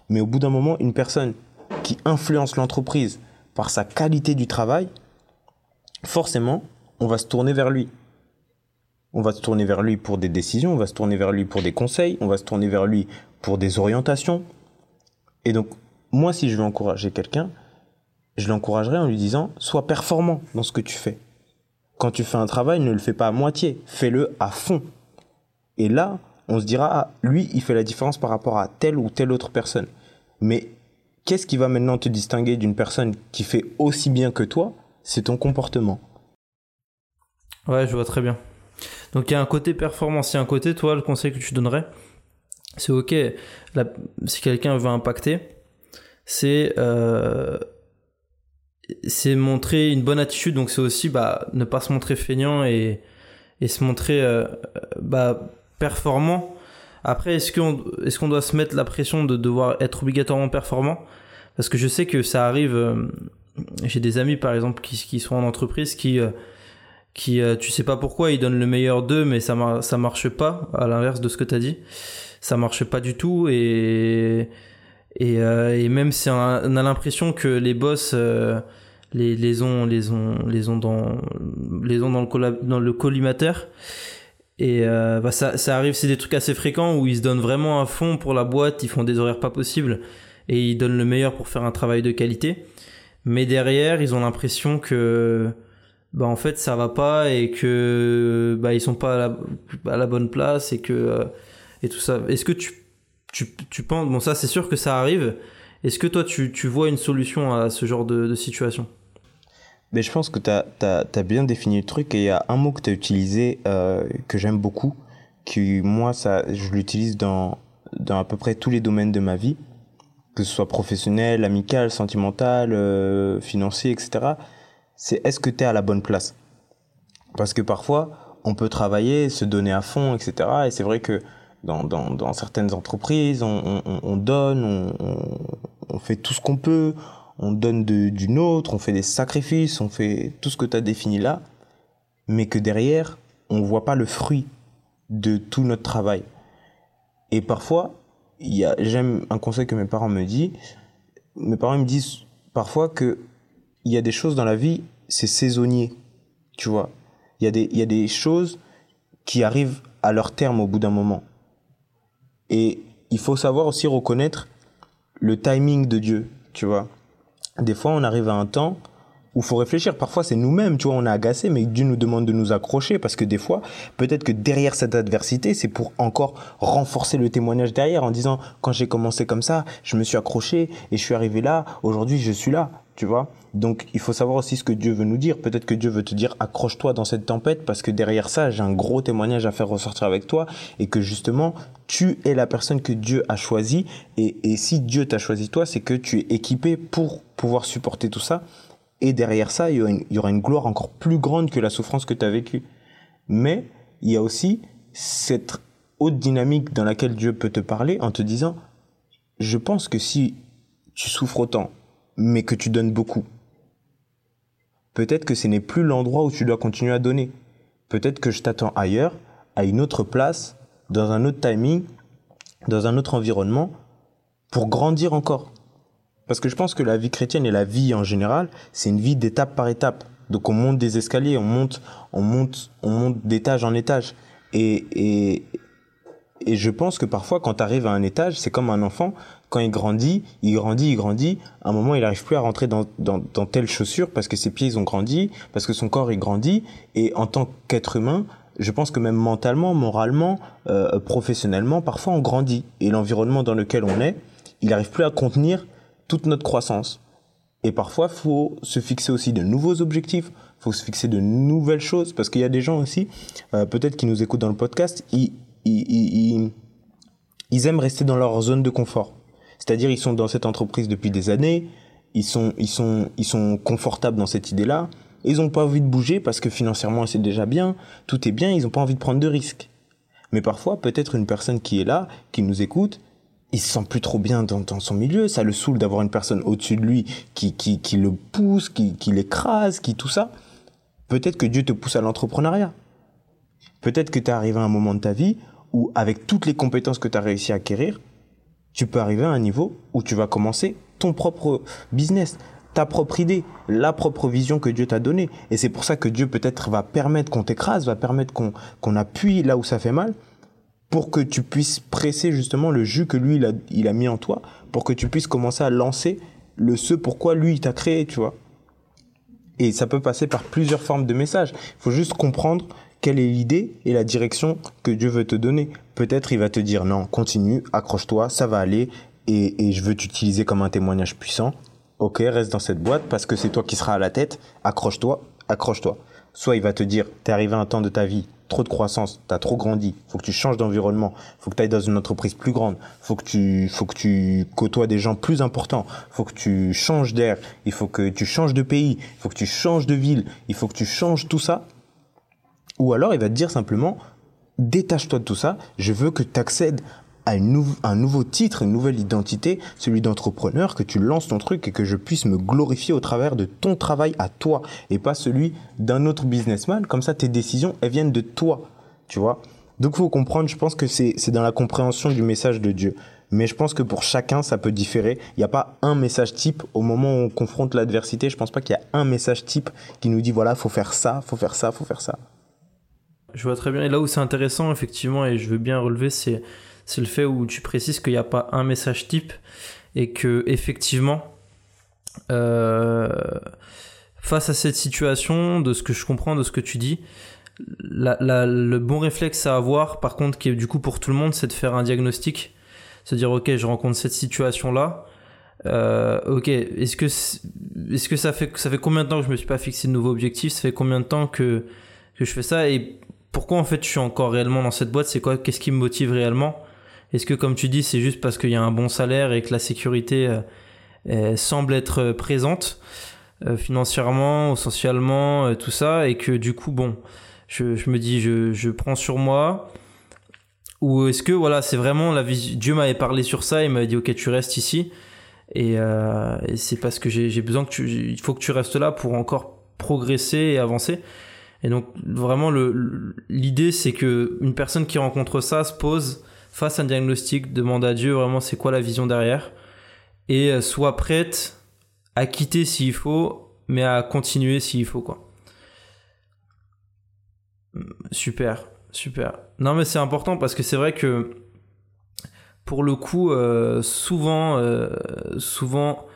mais au bout d'un moment, une personne qui influence l'entreprise par sa qualité du travail, forcément, on va se tourner vers lui. On va se tourner vers lui pour des décisions, on va se tourner vers lui pour des conseils, on va se tourner vers lui pour des orientations. Et donc, moi, si je veux encourager quelqu'un, je l'encouragerai en lui disant, sois performant dans ce que tu fais. Quand tu fais un travail, ne le fais pas à moitié, fais-le à fond. Et là, on se dira, ah, lui, il fait la différence par rapport à telle ou telle autre personne. Mais qu'est-ce qui va maintenant te distinguer d'une personne qui fait aussi bien que toi? C'est ton comportement. Ouais, je vois très bien. Donc il y a un côté performance, il y a un côté, toi, le conseil que tu donnerais, c'est ok, si quelqu'un veut impacter, c'est euh, c'est montrer une bonne attitude, donc c'est aussi bah, ne pas se montrer feignant et, et se montrer euh, bah, performant. Après, est-ce qu'on est qu'on doit se mettre la pression de devoir être obligatoirement performant? Parce que je sais que ça arrive, euh, j'ai des amis par exemple qui, qui sont en entreprise qui... Euh, qui tu sais pas pourquoi ils donnent le meilleur d'eux mais ça mar ça marche pas à l'inverse de ce que tu as dit ça marche pas du tout et et, euh, et même si on a, on a l'impression que les boss euh, les, les ont les ont les ont dans les ont dans le dans le collimateur. Et euh, bah ça, ça arrive c'est des trucs assez fréquents où ils se donnent vraiment à fond pour la boîte ils font des horaires pas possibles et ils donnent le meilleur pour faire un travail de qualité. Mais derrière ils ont l'impression que bah en fait ça va pas et que bah ils sont pas à la, à la bonne place et que et tout ça. Est-ce que tu, tu tu penses bon ça c'est sûr que ça arrive. Est-ce que toi tu, tu vois une solution à ce genre de, situation? Mais je pense que tu as, bien défini le truc et il y a un mot que tu as utilisé euh, que j'aime beaucoup qui moi ça je l'utilise dans dans à peu près tous les domaines de ma vie que ce soit professionnel amical sentimental euh, financier etc c'est est-ce que tu es à la bonne place? Parce que parfois, on peut travailler, se donner à fond, etc. Et c'est vrai que dans, dans, dans, certaines entreprises, on, on, on donne, on, on, fait tout ce qu'on peut, on donne de, du nôtre, on fait des sacrifices, on fait tout ce que tu as défini là, mais que derrière, on ne voit pas le fruit de tout notre travail. Et parfois, j'aime un conseil que mes parents me disent, mes parents me disent parfois que il y a des choses dans la vie, c'est saisonnier, tu vois. Il y, il y a des choses qui arrivent à leur terme au bout d'un moment. Et il faut savoir aussi reconnaître le timing de Dieu, tu vois. Des fois, on arrive à un temps où il faut réfléchir. Parfois, c'est nous-mêmes, tu vois, on est agacé, mais Dieu nous demande de nous accrocher parce que des fois, peut-être que derrière cette adversité, c'est pour encore renforcer le témoignage derrière en disant, quand j'ai commencé comme ça, je me suis accroché et je suis arrivé là, aujourd'hui, je suis là, tu vois. Donc il faut savoir aussi ce que Dieu veut nous dire. Peut-être que Dieu veut te dire accroche-toi dans cette tempête parce que derrière ça, j'ai un gros témoignage à faire ressortir avec toi et que justement, tu es la personne que Dieu a choisie et, et si Dieu t'a choisi toi, c'est que tu es équipé pour pouvoir supporter tout ça. Et derrière ça, il y, aura une, il y aura une gloire encore plus grande que la souffrance que tu as vécue. Mais il y a aussi cette haute dynamique dans laquelle Dieu peut te parler en te disant, je pense que si tu souffres autant, mais que tu donnes beaucoup, peut-être que ce n'est plus l'endroit où tu dois continuer à donner. Peut-être que je t'attends ailleurs, à une autre place, dans un autre timing, dans un autre environnement, pour grandir encore. Parce que je pense que la vie chrétienne et la vie en général, c'est une vie d'étape par étape. Donc on monte des escaliers, on monte, on monte, on monte d'étage en étage. Et, et, et je pense que parfois, quand tu arrives à un étage, c'est comme un enfant, quand il grandit, il grandit, il grandit, à un moment, il n'arrive plus à rentrer dans, dans, dans telle chaussure parce que ses pieds, ils ont grandi, parce que son corps, il grandit. Et en tant qu'être humain, je pense que même mentalement, moralement, euh, professionnellement, parfois, on grandit. Et l'environnement dans lequel on est, il n'arrive plus à contenir toute notre croissance. Et parfois, faut se fixer aussi de nouveaux objectifs, faut se fixer de nouvelles choses, parce qu'il y a des gens aussi, euh, peut-être qui nous écoutent dans le podcast, ils, ils, ils, ils aiment rester dans leur zone de confort. C'est-à-dire, ils sont dans cette entreprise depuis des années, ils sont, ils sont, ils sont confortables dans cette idée-là, ils n'ont pas envie de bouger parce que financièrement c'est déjà bien, tout est bien, ils n'ont pas envie de prendre de risques. Mais parfois, peut-être une personne qui est là, qui nous écoute, il se sent plus trop bien dans, son milieu, ça le saoule d'avoir une personne au-dessus de lui qui, qui, qui le pousse, qui, qui l'écrase, qui tout ça. Peut-être que Dieu te pousse à l'entrepreneuriat. Peut-être que tu es arrivé à un moment de ta vie où, avec toutes les compétences que tu as réussi à acquérir, tu peux arriver à un niveau où tu vas commencer ton propre business, ta propre idée, la propre vision que Dieu t'a donnée. Et c'est pour ça que Dieu peut-être va permettre qu'on t'écrase, va permettre qu'on appuie là où ça fait mal, pour que tu puisses presser justement le jus que lui, il a, il a mis en toi, pour que tu puisses commencer à lancer le ce pourquoi lui, il t'a créé, tu vois. Et ça peut passer par plusieurs formes de messages. Il faut juste comprendre quelle est l'idée et la direction que Dieu veut te donner. Peut-être il va te dire non, continue, accroche-toi, ça va aller et, je veux t'utiliser comme un témoignage puissant. Ok, reste dans cette boîte parce que c'est toi qui seras à la tête, accroche-toi, accroche-toi. Soit il va te dire, t'es arrivé à un temps de ta vie, trop de croissance, t'as trop grandi, faut que tu changes d'environnement, faut que tu ailles dans une entreprise plus grande, faut que tu, faut que tu côtoies des gens plus importants, faut que tu changes d'air, il faut que tu changes de pays, il faut que tu changes de ville, il faut que tu changes tout ça. Ou alors il va te dire simplement, détache-toi de tout ça, je veux que tu accèdes à un nouveau titre, une nouvelle identité, celui d'entrepreneur, que tu lances ton truc et que je puisse me glorifier au travers de ton travail à toi et pas celui d'un autre businessman. Comme ça, tes décisions, elles viennent de toi, tu vois. Donc, faut comprendre, je pense que c'est dans la compréhension du message de Dieu. Mais je pense que pour chacun, ça peut différer. Il n'y a pas un message type. Au moment où on confronte l'adversité, je pense pas qu'il y a un message type qui nous dit voilà, faut faire ça, faut faire ça, faut faire ça. Je vois très bien. Et là où c'est intéressant, effectivement, et je veux bien relever, c'est c'est le fait où tu précises qu'il n'y a pas un message type et que effectivement euh, face à cette situation, de ce que je comprends de ce que tu dis, le bon réflexe à avoir, par contre, qui est du coup pour tout le monde, c'est de faire un diagnostic, se dire ok, je rencontre cette situation là. Euh, ok, est-ce que est-ce que ça fait ça fait combien de temps que je me suis pas fixé de nouveaux objectifs? Ça fait combien de temps que que je fais ça? Et pourquoi en fait je suis encore réellement dans cette boîte C'est quoi Qu'est-ce qui me motive réellement? Est-ce que, comme tu dis, c'est juste parce qu'il y a un bon salaire et que la sécurité euh, semble être présente euh, financièrement socialement, euh, tout ça, et que du coup, bon, je, me dis, je, prends sur moi? Ou est-ce que voilà c'est vraiment la vie Dieu m'avait parlé sur ça il m'avait dit ok tu restes ici et, c'est parce que j'ai besoin que tu il faut que tu restes là pour encore progresser et avancer et donc vraiment l'idée c'est que une personne qui rencontre ça se pose fasse un diagnostic, demande à Dieu vraiment c'est quoi la vision derrière, et euh, soit prête à quitter s'il faut, mais à continuer s'il faut quoi. Super, super. Non mais c'est important parce que c'est vrai que pour le coup, euh, souvent, euh, souvent,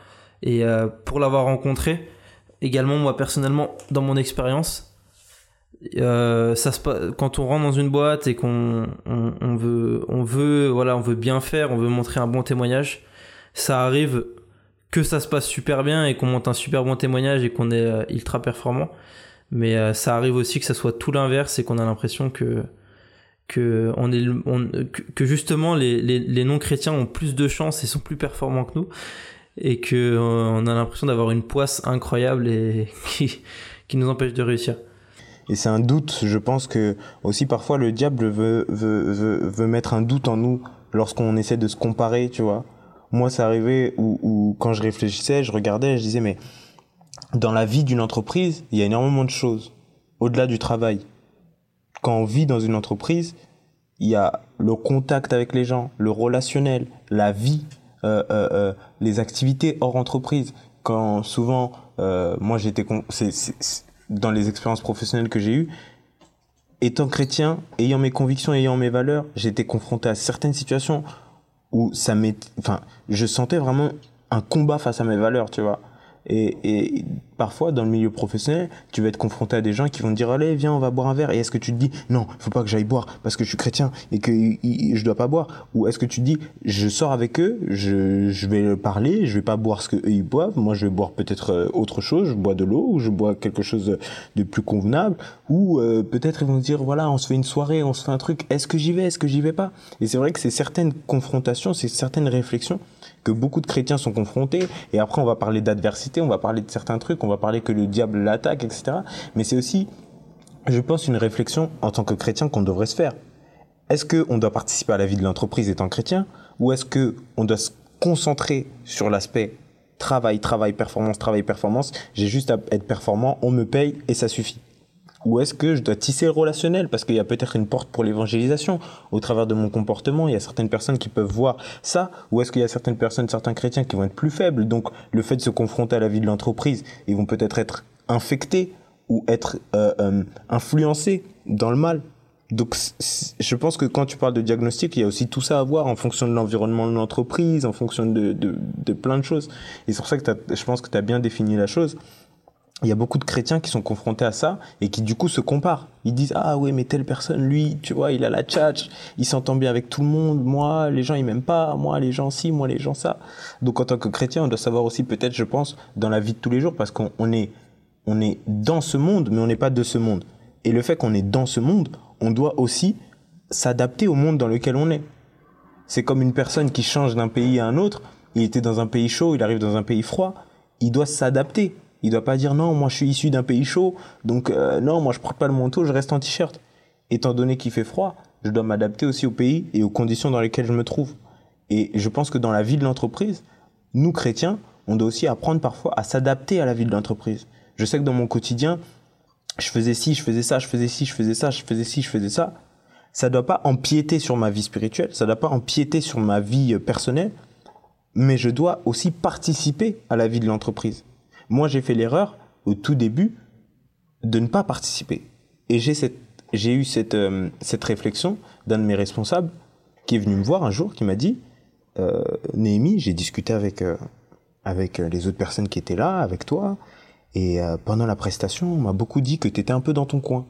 et pour l'avoir rencontré, également moi personnellement dans mon expérience, euh, ça se quand on rentre dans une boîte et qu'on on, veut on veut voilà on veut bien faire on veut montrer un bon témoignage ça arrive que ça se passe super bien et qu'on monte un super bon témoignage et qu'on est euh, ultra performant. Mais euh, ça arrive aussi que ça soit tout l'inverse et qu'on a l'impression que que on est que, justement les, les, les non chrétiens ont plus de chance et sont plus performants que nous et que on a l'impression d'avoir une poisse incroyable et qui qui nous empêche de réussir et c'est un doute, je pense que aussi parfois le diable veut, veut, veut, veut mettre un doute en nous lorsqu'on essaie de se comparer, tu vois. Moi, c'est arrivé où, où quand je réfléchissais, je regardais, je disais, mais dans la vie d'une entreprise, il y a énormément de choses au-delà du travail. Quand on vit dans une entreprise, il y a le contact avec les gens, le relationnel, la vie, euh, euh, euh, les activités hors entreprise. Quand souvent, euh, moi j'étais, dans les expériences professionnelles que j'ai eues, étant chrétien, ayant mes convictions, ayant mes valeurs, été confronté à certaines situations où ça m'est, enfin, je sentais vraiment un combat face à mes valeurs, tu vois. Et, et parfois dans le milieu professionnel, tu vas être confronté à des gens qui vont te dire allez viens on va boire un verre. Et est-ce que tu te dis non faut pas que j'aille boire parce que je suis chrétien et que je dois pas boire? Ou est-ce que tu te dis je sors avec eux je, je vais parler je vais pas boire ce que eux ils boivent. Moi je vais boire peut-être euh, autre chose. Je bois de l'eau ou je bois quelque chose de plus convenable. Ou euh, peut-être ils vont se dire voilà on se fait une soirée on se fait un truc. Est-ce que j'y vais? Est-ce que j'y vais pas? Et c'est vrai que c'est certaines confrontations c'est certaines réflexions que beaucoup de chrétiens sont confrontés. Et après, on va parler d'adversité, on va parler de certains trucs, on va parler que le diable l'attaque, etc. Mais c'est aussi, je pense, une réflexion en tant que chrétien qu'on devrait se faire. Est-ce qu'on doit participer à la vie de l'entreprise étant chrétien ou est-ce qu'on doit se concentrer sur l'aspect travail, travail, performance, travail, performance? J'ai juste à être performant, on me paye et ça suffit. Ou est-ce que je dois tisser le relationnel? Parce qu'il y a peut-être une porte pour l'évangélisation. Au travers de mon comportement, il y a certaines personnes qui peuvent voir ça. Ou est-ce qu'il y a certaines personnes, certains chrétiens qui vont être plus faibles? Donc le fait de se confronter à la vie de l'entreprise, ils vont peut-être être infectés ou être euh, euh, influencés dans le mal. Donc je pense que quand tu parles de diagnostic, il y a aussi tout ça à voir en fonction de l'environnement de l'entreprise, en fonction de, de, de, plein de choses. Et c'est pour ça que je pense que tu as bien défini la chose il y a beaucoup de chrétiens qui sont confrontés à ça et qui du coup se comparent. Ils disent ah ouais mais telle personne lui tu vois il a la tchatch, il s'entend bien avec tout le monde, moi les gens ils m'aiment pas, moi les gens si, moi les gens ça. Donc en tant que chrétien on doit savoir aussi peut-être je pense dans la vie de tous les jours parce qu'on est on est dans ce monde mais on n'est pas de ce monde. Et le fait qu'on est dans ce monde, on doit aussi s'adapter au monde dans lequel on est. C'est comme une personne qui change d'un pays à un autre, il était dans un pays chaud, il arrive dans un pays froid, il doit s'adapter il doit pas dire non, moi je suis issu d'un pays chaud, donc euh, non, moi je porte pas le manteau, je reste en t-shirt. Étant donné qu'il fait froid, je dois m'adapter aussi au pays et aux conditions dans lesquelles je me trouve. Et je pense que dans la vie de l'entreprise, nous chrétiens, on doit aussi apprendre parfois à s'adapter à la vie de l'entreprise. Je sais que dans mon quotidien, je faisais ci, je faisais ça, je faisais ci, je faisais ça, je faisais ci, je faisais ça. Ça doit pas empiéter sur ma vie spirituelle, ça doit pas empiéter sur ma vie euh, personnelle, mais je dois aussi participer à la vie de l'entreprise. Moi, j'ai fait l'erreur au tout début de ne pas participer. Et j'ai eu cette, euh, cette réflexion d'un de mes responsables qui est venu me voir un jour, qui m'a dit, euh, Néhémie, j'ai discuté avec, euh, avec les autres personnes qui étaient là, avec toi, et euh, pendant la prestation, on m'a beaucoup dit que tu étais un peu dans ton coin.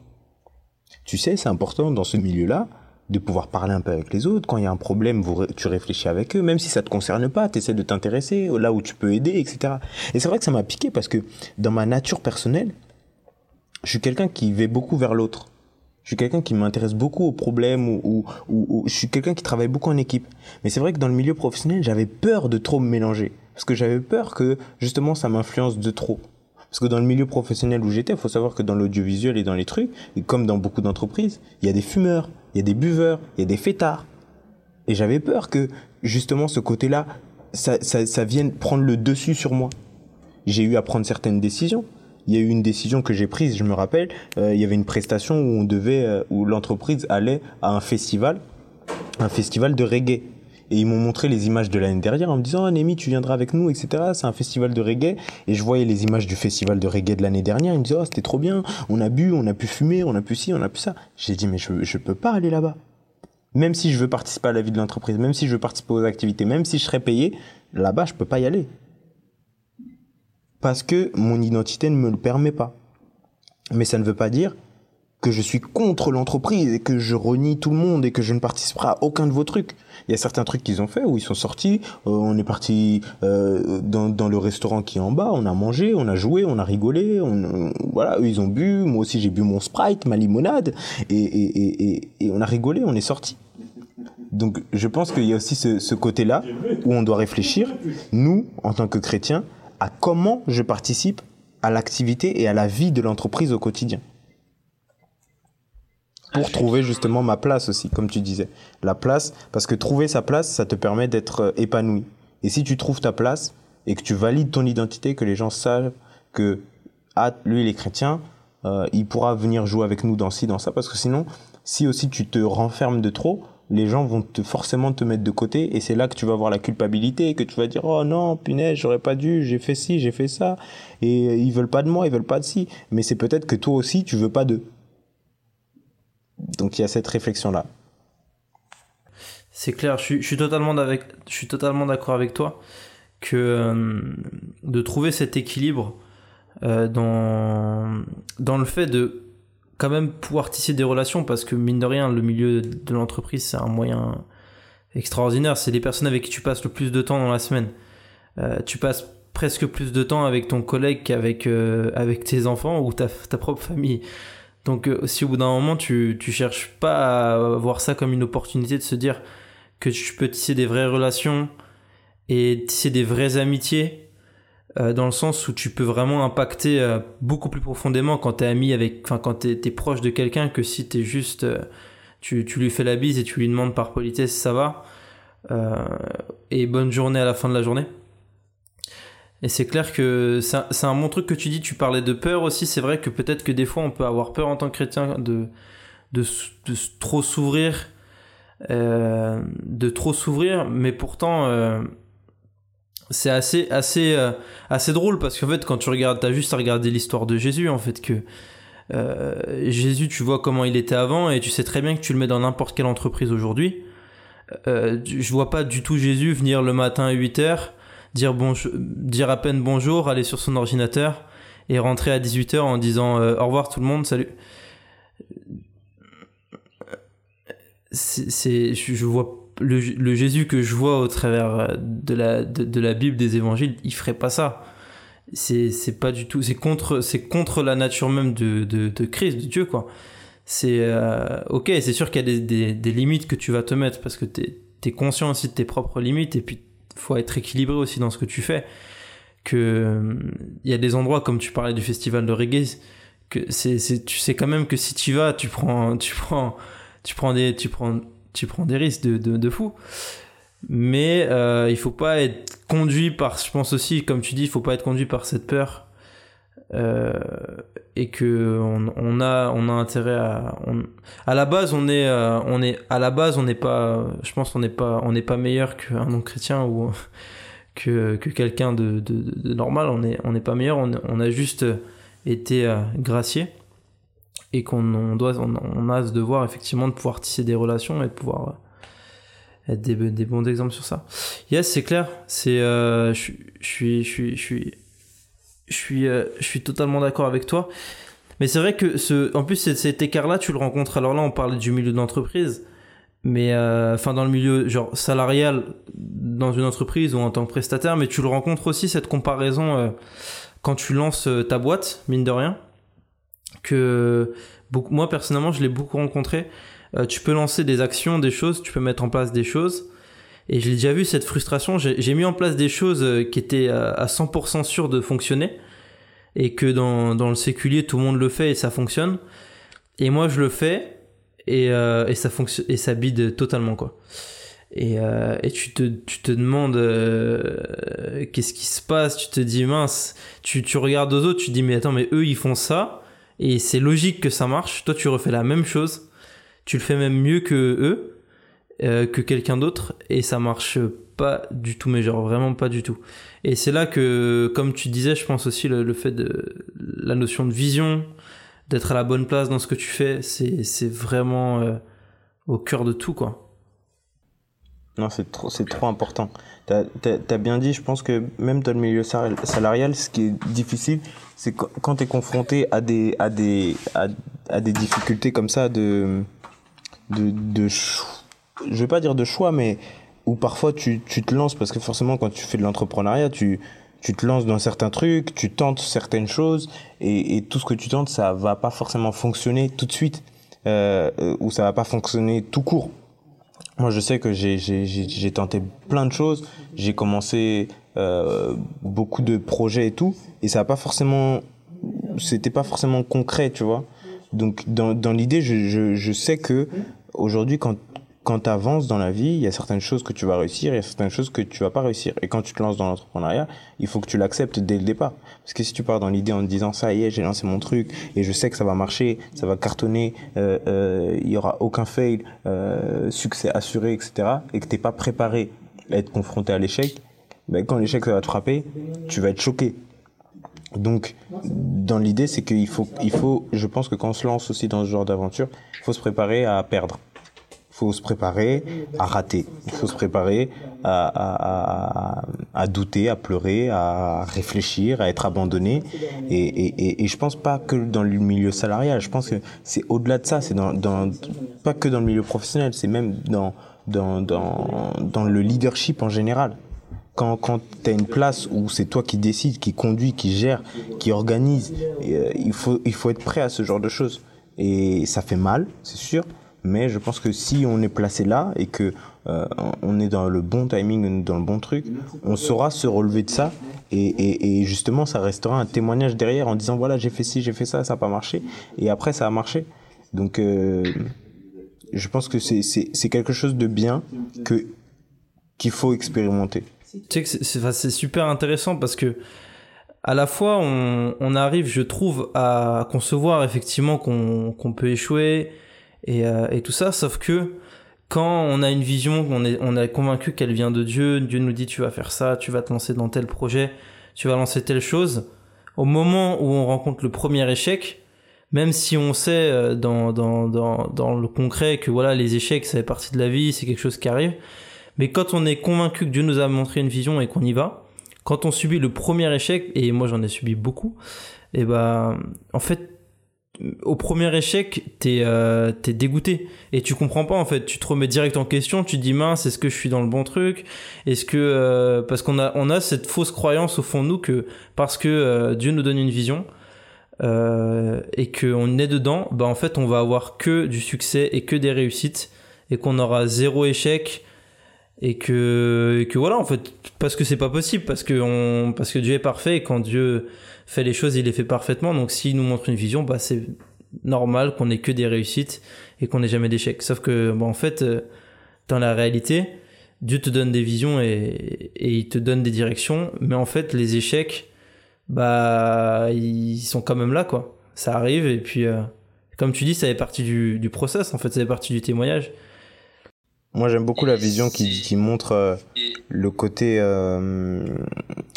Tu sais, c'est important dans ce milieu-là de pouvoir parler un peu avec les autres. Quand il y a un problème, vous, tu réfléchis avec eux, même si ça te concerne pas, tu essaies de t'intéresser là où tu peux aider, etc. Et c'est vrai que ça m'a piqué parce que dans ma nature personnelle, je suis quelqu'un qui va beaucoup vers l'autre. Je suis quelqu'un qui m'intéresse beaucoup aux problèmes ou, ou, je suis quelqu'un qui travaille beaucoup en équipe. Mais c'est vrai que dans le milieu professionnel, j'avais peur de trop me mélanger. Parce que j'avais peur que justement ça m'influence de trop. Parce que dans le milieu professionnel où j'étais, il faut savoir que dans l'audiovisuel et dans les trucs, et comme dans beaucoup d'entreprises, il y a des fumeurs, il y a des buveurs, il y a des fêtards. Et j'avais peur que justement ce côté-là, ça, vienne prendre le dessus sur moi. J'ai eu à prendre certaines décisions. Il y a eu une décision que j'ai prise, je me rappelle, euh, il y avait une prestation où on devait, euh, où l'entreprise allait à un festival, un festival de reggae. Et ils m'ont montré les images de l'année dernière en me disant, ah, Némi, tu viendras avec nous, etc. C'est un festival de reggae. Et je voyais les images du festival de reggae de l'année dernière. Ils me disaient, oh, c'était trop bien. On a bu, on a pu fumer, on a pu ci, on a pu ça. J'ai dit, mais je, je peux pas aller là-bas. Même si je veux participer à la vie de l'entreprise, même si je veux participer aux activités, même si je serais payé, là-bas, je peux pas y aller. Parce que mon identité ne me le permet pas. Mais ça ne veut pas dire que je suis contre l'entreprise et que je renie tout le monde et que je ne participerai à aucun de vos trucs. Il y a certains trucs qu'ils ont fait où ils sont sortis, euh, on est parti euh, dans, dans, le restaurant qui est en bas, on a mangé, on a joué, on a rigolé, on, voilà, eux ils ont bu, moi aussi j'ai bu mon Sprite, ma limonade, et, et, et, et on a rigolé, on est sorti. Donc je pense qu'il y a aussi ce, ce côté-là où on doit réfléchir, nous, en tant que chrétiens, à comment je participe à l'activité et à la vie de l'entreprise au quotidien pour trouver justement ma place aussi, comme tu disais. La place, parce que trouver sa place, ça te permet d'être euh, épanoui. Et si tu trouves ta place et que tu valides ton identité, que les gens savent que, ah, lui, il est chrétien, euh, il pourra venir jouer avec nous dans ci, dans ça, parce que sinon, si aussi tu te renfermes de trop, les gens vont forcément te mettre de côté et c'est là que tu vas avoir la culpabilité que tu vas dire oh non punaise j'aurais pas dû j'ai fait ci j'ai fait ça et euh, ils veulent pas de moi ils veulent pas de ci mais c'est peut-être que toi aussi tu veux pas d'eux donc il y a cette réflexion-là. C'est clair, je suis, je suis totalement d'accord avec toi que euh, de trouver cet équilibre euh, dans, dans le fait de quand même pouvoir tisser des relations parce que mine de rien, le milieu de l'entreprise, c'est un moyen extraordinaire. C'est les personnes avec qui tu passes le plus de temps dans la semaine. Euh, tu passes presque plus de temps avec ton collègue qu'avec avec tes enfants ou ta, ta propre famille. Donc euh, si au bout d'un moment tu, tu cherches pas à voir ça comme une opportunité de se dire que tu peux tisser des vraies relations et tisser des vraies amitiés euh, dans le sens où tu peux vraiment impacter euh, beaucoup plus profondément quand t'es ami avec, enfin quand t'es es proche de quelqu'un que si t'es juste, euh, tu, tu lui fais la bise et tu lui demandes par politesse ça va et bonne journée à la fin de la journée. Et c'est clair que c'est un, bon truc que tu dis. Tu parlais de peur aussi. C'est vrai que peut-être que des fois on peut avoir peur en tant que chrétien de de, de trop s'ouvrir, de trop s'ouvrir, mais pourtant c'est assez assez euh, assez drôle parce qu'en fait quand tu regardes t'as juste à regarder l'histoire de Jésus en fait que euh, Jésus tu vois comment il était avant et tu sais très bien que tu le mets dans n'importe quelle entreprise aujourd'hui euh, je vois pas du tout Jésus venir le matin à 8h dire à peine bonjour aller sur son ordinateur et rentrer à 18h en disant euh, au revoir tout le monde salut c'est je vois le, Jésus que je vois au travers euh, de la, de, la Bible, des évangiles, il ferait pas ça. C'est, pas du tout, c'est contre, contre la nature même de, de, de Christ, de Dieu, quoi. C'est, euh, ok, c'est sûr qu'il y a des, des, limites que tu vas te mettre parce que t'es, es conscient aussi de tes propres limites et puis faut être équilibré aussi dans ce que tu fais. Que, il y a des endroits comme tu parlais du festival de reggae, que c'est, tu sais quand même que si tu vas, tu prends, tu prends, tu prends des, tu prends tu prends des risques de, de, fou. Mais euh, il faut pas être conduit par, je pense aussi, comme tu dis, il faut pas être conduit par cette peur. Euh, et que on, on, a on a intérêt à à la base on est euh, on est à la base on n'est pas je pense on n'est pas on n'est pas meilleur qu'un non chrétien ou que, que quelqu'un de, de, de, normal on est on n'est pas meilleur on, on a juste été euh, gracié et qu'on doit on, a ce devoir effectivement de pouvoir tisser des relations et de pouvoir euh, être des, des bons exemples sur ça. Yes, c'est clair. C'est euh, je suis je suis je suis je suis euh, je suis totalement d'accord avec toi. Mais c'est vrai que ce en plus cet écart là, tu le rencontres alors là on parlait du milieu de l'entreprise mais enfin dans le milieu genre salarial dans une entreprise ou en tant que prestataire mais tu le rencontres aussi cette comparaison quand tu lances ta boîte mine de rien que beaucoup, moi personnellement je l'ai beaucoup rencontré. Euh, tu peux lancer des actions, des choses, tu peux mettre en place des choses. Et j'ai déjà vu cette frustration. J'ai mis en place des choses euh, qui étaient à 100% sûres de fonctionner. Et que dans, dans, le séculier, tout le monde le fait et ça fonctionne. Et moi, je le fais et, euh, et ça fonctionne et ça bide totalement quoi. Et, euh, et tu, te, tu te demandes euh, qu'est-ce qui se passe? Tu te dis mince. Tu, tu regardes aux autres, tu te dis mais attends mais eux ils font ça et c'est logique que ça marche. Toi, tu refais la même chose, tu le fais même mieux que eux, euh, que quelqu'un d'autre, et ça marche pas du tout, mais genre vraiment pas du tout. Et c'est là que, comme tu disais, je pense aussi le, fait de la notion de vision, d'être à la bonne place dans ce que tu fais, c'est vraiment euh, au cœur de tout, quoi. Non, c'est trop, c'est trop important. T'as as, bien dit, je pense que même dans le milieu salarial, ce qui est difficile, c'est quand tu es confronté à des, à, des, à, des difficultés comme ça de, de, de je vais pas dire de choix, mais où parfois tu, tu te lances, parce que forcément quand tu fais de l'entrepreneuriat, tu, tu te lances dans certains trucs, tu tentes certaines choses, et, et tout ce que tu tentes, ça va pas forcément fonctionner tout de suite, euh, ou ça va pas fonctionner tout court. Moi, je sais que j'ai tenté plein de choses. J'ai commencé euh, beaucoup de projets et tout, et ça n'a pas forcément, c'était pas forcément concret, tu vois. Donc, dans, dans l'idée, je, je, je sais que aujourd'hui, quand quand tu avances dans la vie, il y a certaines choses que tu vas réussir, il y a certaines choses que tu vas pas réussir. Et quand tu te lances dans l'entrepreneuriat, il faut que tu l'acceptes dès le départ. Parce que si tu pars dans l'idée en te disant ça y est, j'ai lancé mon truc et je sais que ça va marcher, ça va cartonner, euh, euh, il y aura aucun fail, euh, succès assuré, etc. Et que t'es pas préparé à être confronté à l'échec, ben quand l'échec va te frapper, tu vas être choqué. Donc, dans l'idée, c'est qu'il faut, il faut, je pense que quand on se lance aussi dans ce genre d'aventure, il faut se préparer à perdre faut se préparer à rater. Il faut se préparer à, à, douter, à pleurer, à réfléchir, à être abandonné. Et, et, et, je pense pas que dans le milieu salarial, je pense que c'est au-delà de ça, c'est dans, dans, pas que dans le milieu professionnel, c'est même dans, dans, dans, dans le leadership en général. Quand, quand tu as une place où c'est toi qui décides, qui conduit, qui gère, qui organise, euh, il, faut, il faut être prêt à ce genre de choses. Et ça fait mal, c'est sûr, mais je pense que si on est placé là et que euh, on est dans le bon timing, dans le bon truc, on saura se relever de ça et, justement ça restera un témoignage derrière en disant voilà j'ai fait ci, j'ai fait ça, ça n'a pas marché et après ça a marché. Donc euh, je pense que c'est quelque chose de bien que qu'il faut expérimenter. Tu sais que c'est super intéressant parce que à la fois on, arrive, je trouve, à concevoir effectivement qu'on peut échouer et, euh, et tout ça, sauf que quand on a une vision, on est, on est convaincu qu'elle vient de Dieu, Dieu nous dit tu vas faire ça, tu vas te lancer dans tel projet, tu vas lancer telle chose, au moment où on rencontre le premier échec, même si on sait euh, dans, dans, dans, dans le concret que voilà les échecs ça fait partie de la vie, c'est quelque chose qui arrive, mais quand on est convaincu que Dieu nous a montré une vision et qu'on y va, quand on subit le premier échec, et moi j'en ai subi beaucoup, et ben en fait au premier échec, t'es euh, dégoûté et tu comprends pas en fait. Tu te remets direct en question. Tu te dis mince, est-ce que je suis dans le bon truc? Est-ce que euh, parce qu'on a on a cette fausse croyance au fond de nous que parce que euh, Dieu nous donne une vision euh, et qu'on est dedans, bah en fait on va avoir que du succès et que des réussites et qu'on aura zéro échec et que et que voilà en fait parce que c'est pas possible parce que on parce que Dieu est parfait et quand Dieu fait les choses, il les fait parfaitement. Donc s'il nous montre une vision, bah c'est normal qu'on ait que des réussites et qu'on ait jamais d'échecs. Sauf que bah, en fait, euh, dans la réalité, Dieu te donne des visions et, et, il te donne des directions, mais en fait les échecs, bah ils sont quand même là quoi. Ça arrive et puis euh, comme tu dis, ça fait partie du, du process. En fait, ça fait partie du témoignage. Moi, j'aime beaucoup la vision qui, qui montre euh, le côté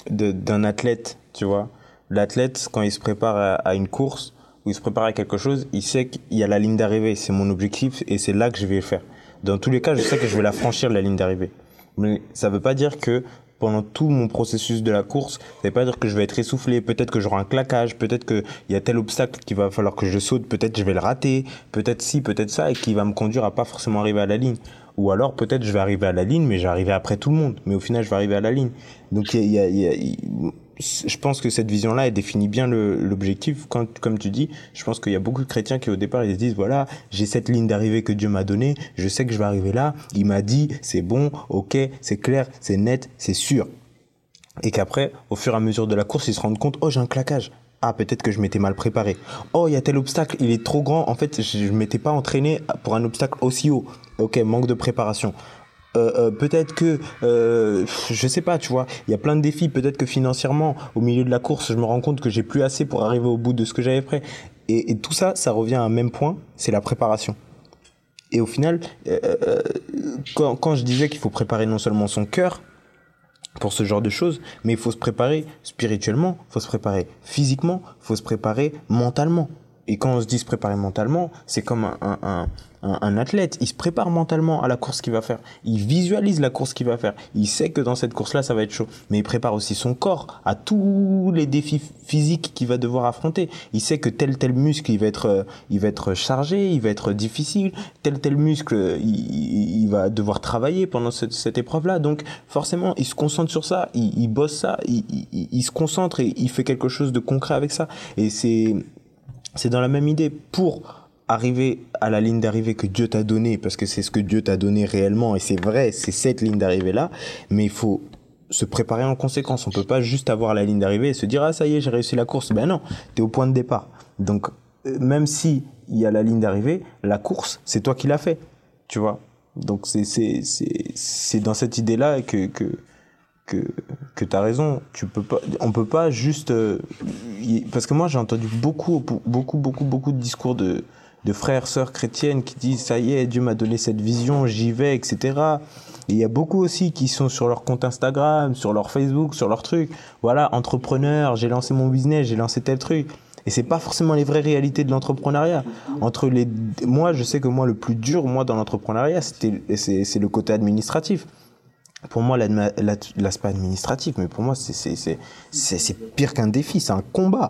d'un athlète, tu vois l'athlète, quand il se prépare à, une course ou il se prépare à quelque chose, il sait qu'il y a la ligne d'arrivée. C'est mon objectif et c'est là que je vais le faire. Dans tous les cas, je sais que je vais la franchir, la ligne d'arrivée. Mais ça ne veut pas dire que pendant tout mon processus de la course, ça ne veut pas dire que je vais être essoufflé, peut-être que j'aurai un claquage, peut-être qu'il y a tel obstacle qu'il va falloir que je saute, peut-être je vais le rater, peut-être si, peut-être ça, et qui va me conduire à pas forcément arriver à la ligne. Ou alors peut-être je vais arriver à la ligne, mais j'arriverai après tout le monde, mais au final je vais arriver à la ligne. Donc il y a, y a, je pense que cette vision-là, elle définit bien l'objectif. Comme tu dis, je pense qu'il y a beaucoup de chrétiens qui au départ, ils se disent, voilà, j'ai cette ligne d'arrivée que Dieu m'a donnée, je sais que je vais arriver là, il m'a dit, c'est bon, ok, c'est clair, c'est net, c'est sûr. Et qu'après, au fur et à mesure de la course, ils se rendent compte, oh, j'ai un claquage. Ah, peut-être que je m'étais mal préparé. Oh, il y a tel obstacle, il est trop grand. En fait, je ne m'étais pas entraîné pour un obstacle aussi haut. Ok, manque de préparation. Euh, euh, peut-être que euh, je sais pas tu vois il y a plein de défis peut-être que financièrement au milieu de la course je me rends compte que j'ai plus assez pour arriver au bout de ce que j'avais prêt et, tout ça ça revient à un même point c'est la préparation et au final euh, euh, quand, quand je disais qu'il faut préparer non seulement son cœur pour ce genre de choses, mais il faut se préparer spirituellement, il faut se préparer physiquement, il faut se préparer mentalement. Et quand on se dit se préparer mentalement, c'est comme un, un, un, athlète, il se prépare mentalement à la course qu'il va faire. Il visualise la course qu'il va faire. Il sait que dans cette course-là, ça va être chaud. Mais il prépare aussi son corps à tous les défis physiques qu'il va devoir affronter. Il sait que tel tel muscle, il va être, il va être chargé, il va être difficile. Tel tel muscle, il, il va devoir travailler pendant cette, cette épreuve-là. Donc forcément, il se concentre sur ça, il, il bosse ça, il, il, il se concentre et il fait quelque chose de concret avec ça. Et c'est c'est dans la même idée pour arriver à la ligne d'arrivée que Dieu t'a donnée, parce que c'est ce que Dieu t'a donné réellement, et c'est vrai, c'est cette ligne d'arrivée-là, mais il faut se préparer en conséquence. On peut pas juste avoir la ligne d'arrivée et se dire, ah ça y est, j'ai réussi la course. Ben non, tu es au point de départ. Donc, euh, même si il y a la ligne d'arrivée, la course, c'est toi qui l'as fait, tu vois? Donc, c'est, dans cette idée-là que, que, que, que tu as raison. Tu peux pas, on peut pas juste. Euh, parce que moi, j'ai entendu beaucoup, beaucoup, beaucoup, beaucoup de discours de, de frères, sœurs chrétiennes qui disent ça y est, Dieu m'a donné cette vision, j'y vais, etc. Et il y a beaucoup aussi qui sont sur leur compte Instagram, sur leur Facebook, sur leur truc. Voilà, entrepreneur, j'ai lancé mon business, j'ai lancé tel truc. Et c'est pas forcément les vraies réalités de l'entrepreneuriat. Entre les, moi, je sais que moi, le plus dur, moi, dans l'entrepreneuriat, c'était, c'est, c'est le côté administratif. Pour moi, l'aspect administratif, mais pour moi, c'est pire qu'un défi, c'est un combat.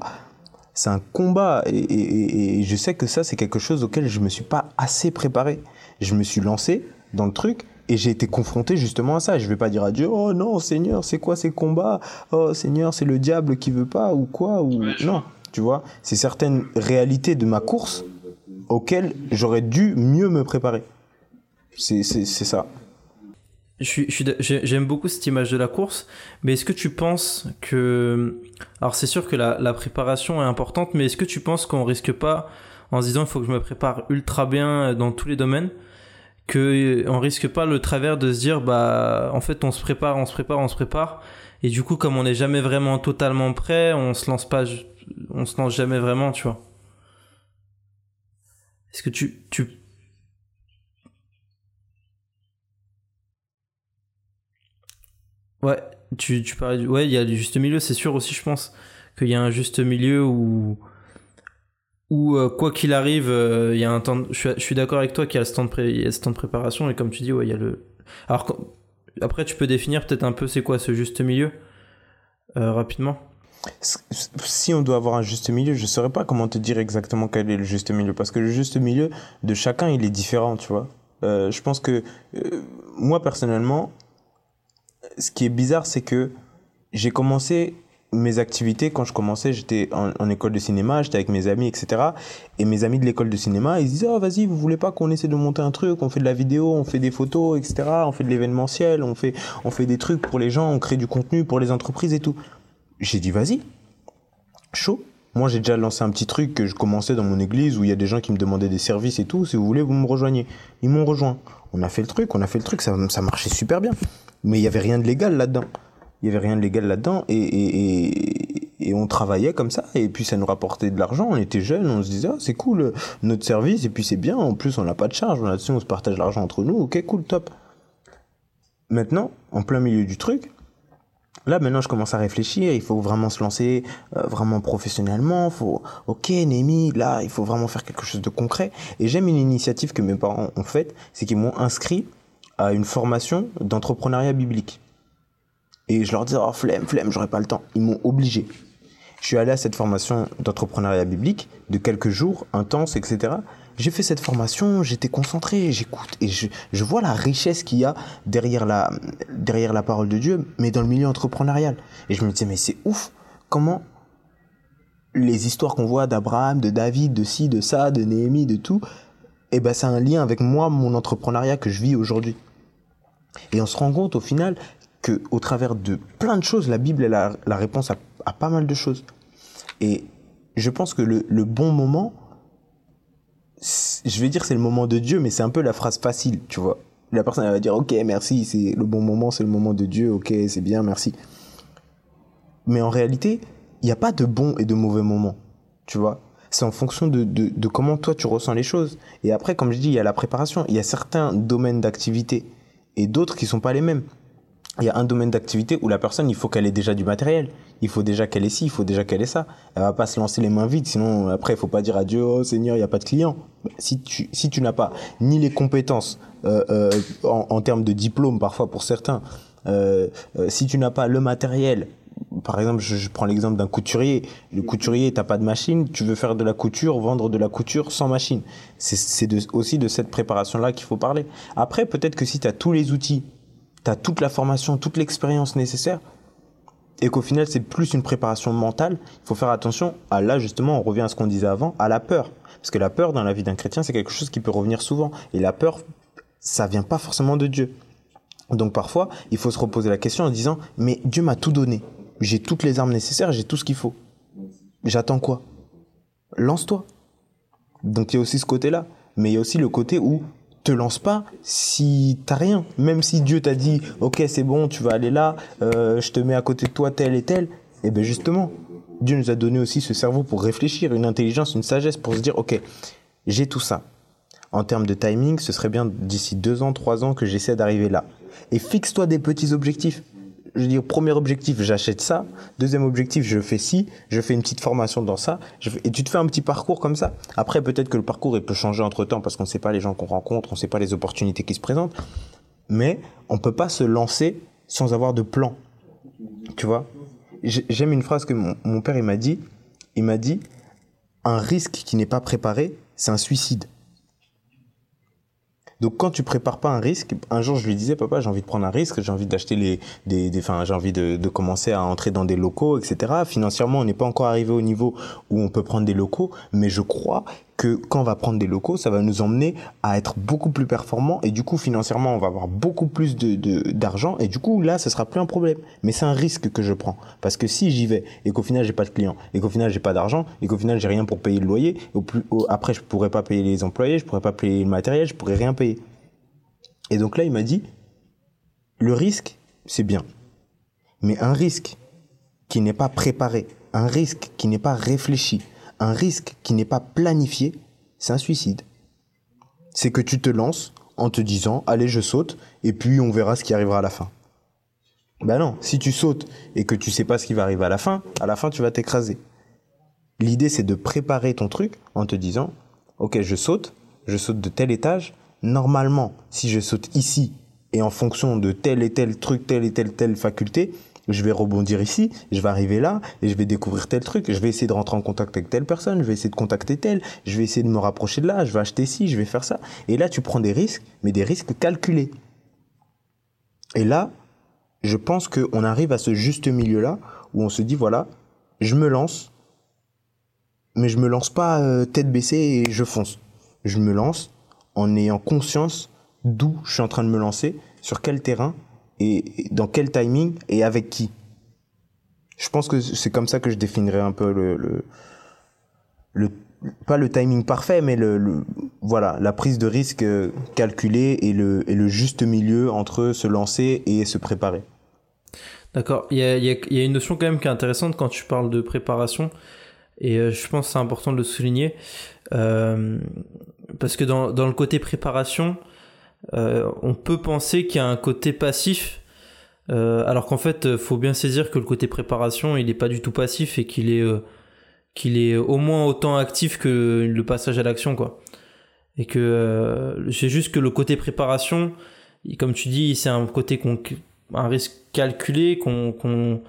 C'est un combat. Et, je sais que ça, c'est quelque chose auquel je ne me suis pas assez préparé. Je me suis lancé dans le truc et j'ai été confronté justement à ça. Je ne vais pas dire à Dieu, oh non, Seigneur, c'est quoi ces combats? Oh Seigneur, c'est le diable qui veut pas ou quoi ou Non, tu vois, c'est certaines réalités de ma course auxquelles j'aurais dû mieux me préparer. C'est ça. J'aime beaucoup cette image de la course, mais est-ce que tu penses que... Alors c'est sûr que la, préparation est importante, mais est-ce que tu penses qu'on risque pas, en se disant il faut que je me prépare ultra bien dans tous les domaines, qu'on risque pas le travers de se dire bah en fait on se prépare, on se prépare, on se prépare, et du coup comme on n'est jamais vraiment totalement prêt, on se lance pas, on se lance jamais vraiment, tu vois? Est-ce que tu Ouais, tu, tu parlais Ouais, il y a le juste milieu, c'est sûr aussi, je pense, qu'il y a un juste milieu où. Où, euh, quoi qu'il arrive, euh, il y a un temps. Je suis, d'accord avec toi qu'il y a ce temps, de pré... temps de préparation, et comme tu dis, ouais, il y a le. Alors, après, tu peux définir peut-être un peu c'est quoi ce juste milieu, euh, rapidement si on doit avoir un juste milieu, je ne saurais pas comment te dire exactement quel est le juste milieu, parce que le juste milieu de chacun, il est différent, tu vois. je pense que moi, personnellement, ce qui est bizarre, c'est que j'ai commencé mes activités quand je commençais, j'étais en, école de cinéma, j'étais avec mes amis, etc. Et mes amis de l'école de cinéma, ils disaient, oh vas-y, vous voulez pas qu'on essaie de monter un truc, on fait de la vidéo, on fait des photos, etc. On fait de l'événementiel, on fait, on fait des trucs pour les gens, on crée du contenu pour les entreprises et tout. J'ai dit, vas-y, chaud. Moi, j'ai déjà lancé un petit truc que je commençais dans mon église où il y a des gens qui me demandaient des services et tout. Si vous voulez, vous me rejoignez. Ils m'ont rejoint. On a fait le truc, on a fait le truc, ça, ça marchait super bien. Mais il n'y avait rien de légal là-dedans. Il n'y avait rien de légal là-dedans et, et, et, on travaillait comme ça et puis ça nous rapportait de l'argent. On était jeunes, on se disait ah, c'est cool notre service et puis c'est bien. En plus on n'a pas de charge, là-dessus on se partage l'argent entre nous. Ok cool top. Maintenant en plein milieu du truc, Là, maintenant, je commence à réfléchir. Il faut vraiment se lancer euh, vraiment professionnellement. Faut, ok, Némi, là, il faut vraiment faire quelque chose de concret. Et j'aime une initiative que mes parents ont faite, c'est qu'ils m'ont inscrit à une formation d'entrepreneuriat biblique. Et je leur dis, oh flemme, flemme, j'aurais pas le temps. Ils m'ont obligé. Je suis allé à cette formation d'entrepreneuriat biblique de quelques jours, intense, etc. J'ai fait cette formation, j'étais concentré, j'écoute et je, je, vois la richesse qu'il y a derrière la, derrière la parole de Dieu, mais dans le milieu entrepreneurial. Et je me disais, mais c'est ouf, comment les histoires qu'on voit d'Abraham, de David, de ci, de ça, de Néhémie, de tout, eh ben, c'est un lien avec moi, mon entrepreneuriat que je vis aujourd'hui. Et on se rend compte au final que au travers de plein de choses, la Bible est la, la réponse à, pas mal de choses. Et je pense que le, le bon moment, je vais dire c'est le moment de Dieu, mais c'est un peu la phrase facile, tu vois. La personne elle va dire ok merci, c'est le bon moment, c'est le moment de Dieu, ok c'est bien, merci. Mais en réalité, il n'y a pas de bon et de mauvais moment, tu vois c'est en fonction de, de, comment toi tu ressens les choses. Et après, comme je dis, il y a la préparation. Il y a certains domaines d'activité et d'autres qui sont pas les mêmes. Il y a un domaine d'activité où la personne, il faut qu'elle ait déjà du matériel. Il faut déjà qu'elle ait ci, il faut déjà qu'elle ait ça. Elle va pas se lancer les mains vides, sinon après, il faut pas dire à Dieu, oh Seigneur, il n'y a pas de clients. Si tu, si tu n'as pas ni les compétences euh, euh, en, en, termes de diplôme, parfois pour certains, euh, euh si tu n'as pas le matériel, par exemple, je, prends l'exemple d'un couturier. Le couturier, t'as pas de machine, tu veux faire de la couture, vendre de la couture sans machine. C'est aussi de cette préparation-là qu'il faut parler. Après, peut-être que si tu as tous les outils, tu as toute la formation, toute l'expérience nécessaire, et qu'au final, c'est plus une préparation mentale, il faut faire attention à là, justement, on revient à ce qu'on disait avant, à la peur. Parce que la peur dans la vie d'un chrétien, c'est quelque chose qui peut revenir souvent. Et la peur, ça vient pas forcément de Dieu. Donc parfois, il faut se reposer la question en disant, mais Dieu m'a tout donné j'ai toutes les armes nécessaires, j'ai tout ce qu'il faut. J'attends quoi? Lance-toi. Donc il y a aussi ce côté-là. Mais il y a aussi le côté où te lance pas si t'as rien. Même si Dieu t'a dit, ok c'est bon, tu vas aller là, euh, je te mets à côté de toi tel et tel. Et eh bien justement, Dieu nous a donné aussi ce cerveau pour réfléchir, une intelligence, une sagesse pour se dire, ok, j'ai tout ça. En termes de timing, ce serait bien d'ici deux ans, trois ans que j'essaie d'arriver là. Et fixe-toi des petits objectifs je veux dire, premier objectif, j'achète ça. Deuxième objectif, je fais ci. Je fais une petite formation dans ça. Et tu te fais un petit parcours comme ça. Après, peut-être que le parcours, il peut changer entre temps parce qu'on ne sait pas les gens qu'on rencontre, on ne sait pas les opportunités qui se présentent. Mais on peut pas se lancer sans avoir de plan. Tu vois? J'aime une phrase que mon, mon père il m'a dit. Il m'a dit un risque qui n'est pas préparé, c'est un suicide. Donc quand tu prépares pas un risque, un jour je lui disais papa j'ai envie de prendre un risque, j'ai envie d'acheter les des des enfin j'ai envie de, de commencer à entrer dans des locaux etc. Financièrement on n'est pas encore arrivé au niveau où on peut prendre des locaux, mais je crois quand on va prendre des locaux, ça va nous emmener à être beaucoup plus performants et du coup financièrement on va avoir beaucoup plus d'argent et du coup là ce sera plus un problème. Mais c'est un risque que je prends parce que si j'y vais et qu'au final j'ai pas de clients et qu'au final j'ai pas d'argent et qu'au final j'ai rien pour payer le loyer, au plus après je pourrais pas payer les employés, je pourrais pas payer le matériel, je pourrais rien payer. Et donc là il m'a dit le risque c'est bien. Mais un risque qui n'est pas préparé, un risque qui n'est pas réfléchi, un risque qui n'est pas planifié, c'est un suicide. C'est que tu te lances en te disant allez je saute et puis on verra ce qui arrivera à la fin. Ben non, si tu sautes et que tu sais pas ce qui va arriver à la fin, à la fin tu vas t'écraser. L'idée c'est de préparer ton truc en te disant OK, je saute, je saute de tel étage, normalement, si je saute ici et en fonction de tel et tel truc, telle et telle telle faculté, je vais rebondir ici, je vais arriver là et je vais découvrir tel truc, je vais essayer de rentrer en contact avec telle personne, je vais essayer de contacter telle, je vais essayer de me rapprocher de là, je vais acheter ci, je vais faire ça. Et là, tu prends des risques, mais des risques calculés. Et là, je pense qu'on arrive à ce juste milieu-là où on se dit, voilà, je me lance, mais je me lance pas euh, tête baissée et je fonce. Je me lance en ayant conscience d'où je suis en train de me lancer, sur quel terrain et dans quel timing et avec qui? Je pense que c'est comme ça que je définirais un peu le, le, pas le timing parfait, mais le, voilà la prise de risque calculée et le, et le juste milieu entre se lancer et se préparer. D'accord. Il y a, il y a une notion quand même qui est intéressante quand tu parles de préparation et euh, je pense que c'est important de le souligner euh, parce que dans, dans le côté préparation, euh, on peut penser qu'il y a un côté passif, euh, alors qu'en fait, faut bien saisir que le côté préparation, il n'est pas du tout passif et qu'il est, euh, qu'il est au moins autant actif que le passage à l'action, quoi. Et que c'est juste que le côté préparation, comme tu dis, c'est un côté qu'on, un risque calculé, qu'on, qu'on,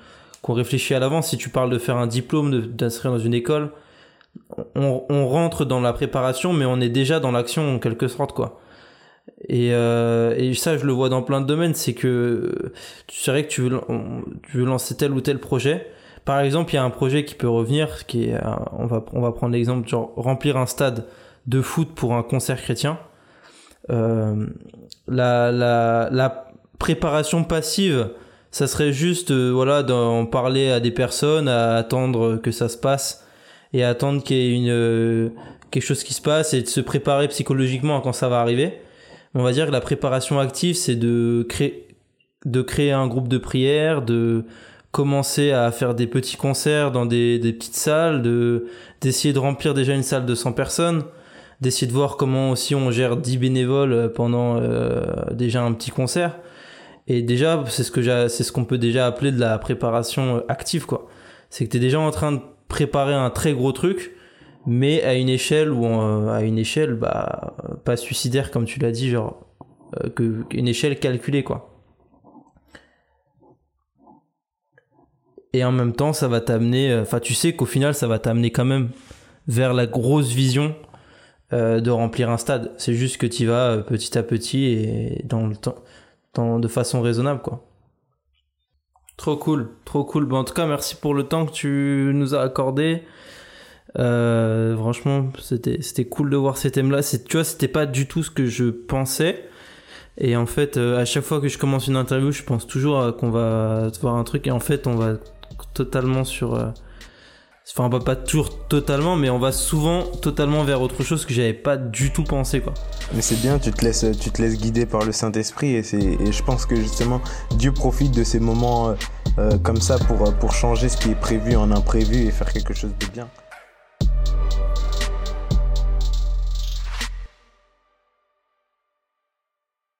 qu'on réfléchit à l'avance. Si tu parles de faire un diplôme, d'inscrire dans une école, on, on rentre dans la préparation, mais on est déjà dans l'action en quelque sorte, quoi. Et, euh, et, ça, je le vois dans plein de domaines, c'est que tu sais que tu veux, tu veux lancer tel ou tel projet. Par exemple, il y a un projet qui peut revenir, qui est, on va, on va prendre l'exemple, genre remplir un stade de foot pour un concert chrétien. Euh, la, la, la préparation passive, ça serait juste, euh, voilà, d'en parler à des personnes, à attendre que ça se passe et attendre qu'il y ait une, euh, quelque chose qui se passe et de se préparer psychologiquement quand ça va arriver on va dire que la préparation active, c'est de créer, de créer un groupe de prière, de commencer à faire des petits concerts dans des, des petites salles, de d'essayer de remplir déjà une salle de 100 personnes, d'essayer de voir comment aussi on gère 10 bénévoles pendant euh, déjà un petit concert. Et déjà, c'est ce que c'est ce qu'on peut déjà appeler de la préparation active, quoi. C'est que tu es déjà en train de préparer un très gros truc mais à une échelle ou à une échelle bah pas suicidaire comme tu l'as dit genre euh, que une échelle calculée quoi. Et en même temps ça va t'amener euh, enfin tu sais qu'au final ça va t'amener quand même vers la grosse vision euh, de remplir un stade. C'est juste que tu vas petit à petit et dans le temps de façon raisonnable quoi. Trop cool trop cool. Bon, en tout cas merci pour le temps que tu nous as accordé euh, franchement, c'était c'était cool de voir ces thèmes-là. C'est tu vois, c'était pas du tout ce que je pensais. Et en fait, euh, à chaque fois que je commence une interview, je pense toujours qu'on va voir un truc et en fait, on va totalement sur euh, Enfin, va pas toujours totalement, mais on va souvent totalement vers autre chose que j'avais pas du tout pensé, quoi. Mais c'est bien, tu te laisses, tu te laisses guider par le Saint-Esprit et, et je pense que justement, Dieu profite de ces moments comme ça pour, pour changer ce qui est prévu en imprévu et faire quelque chose de bien.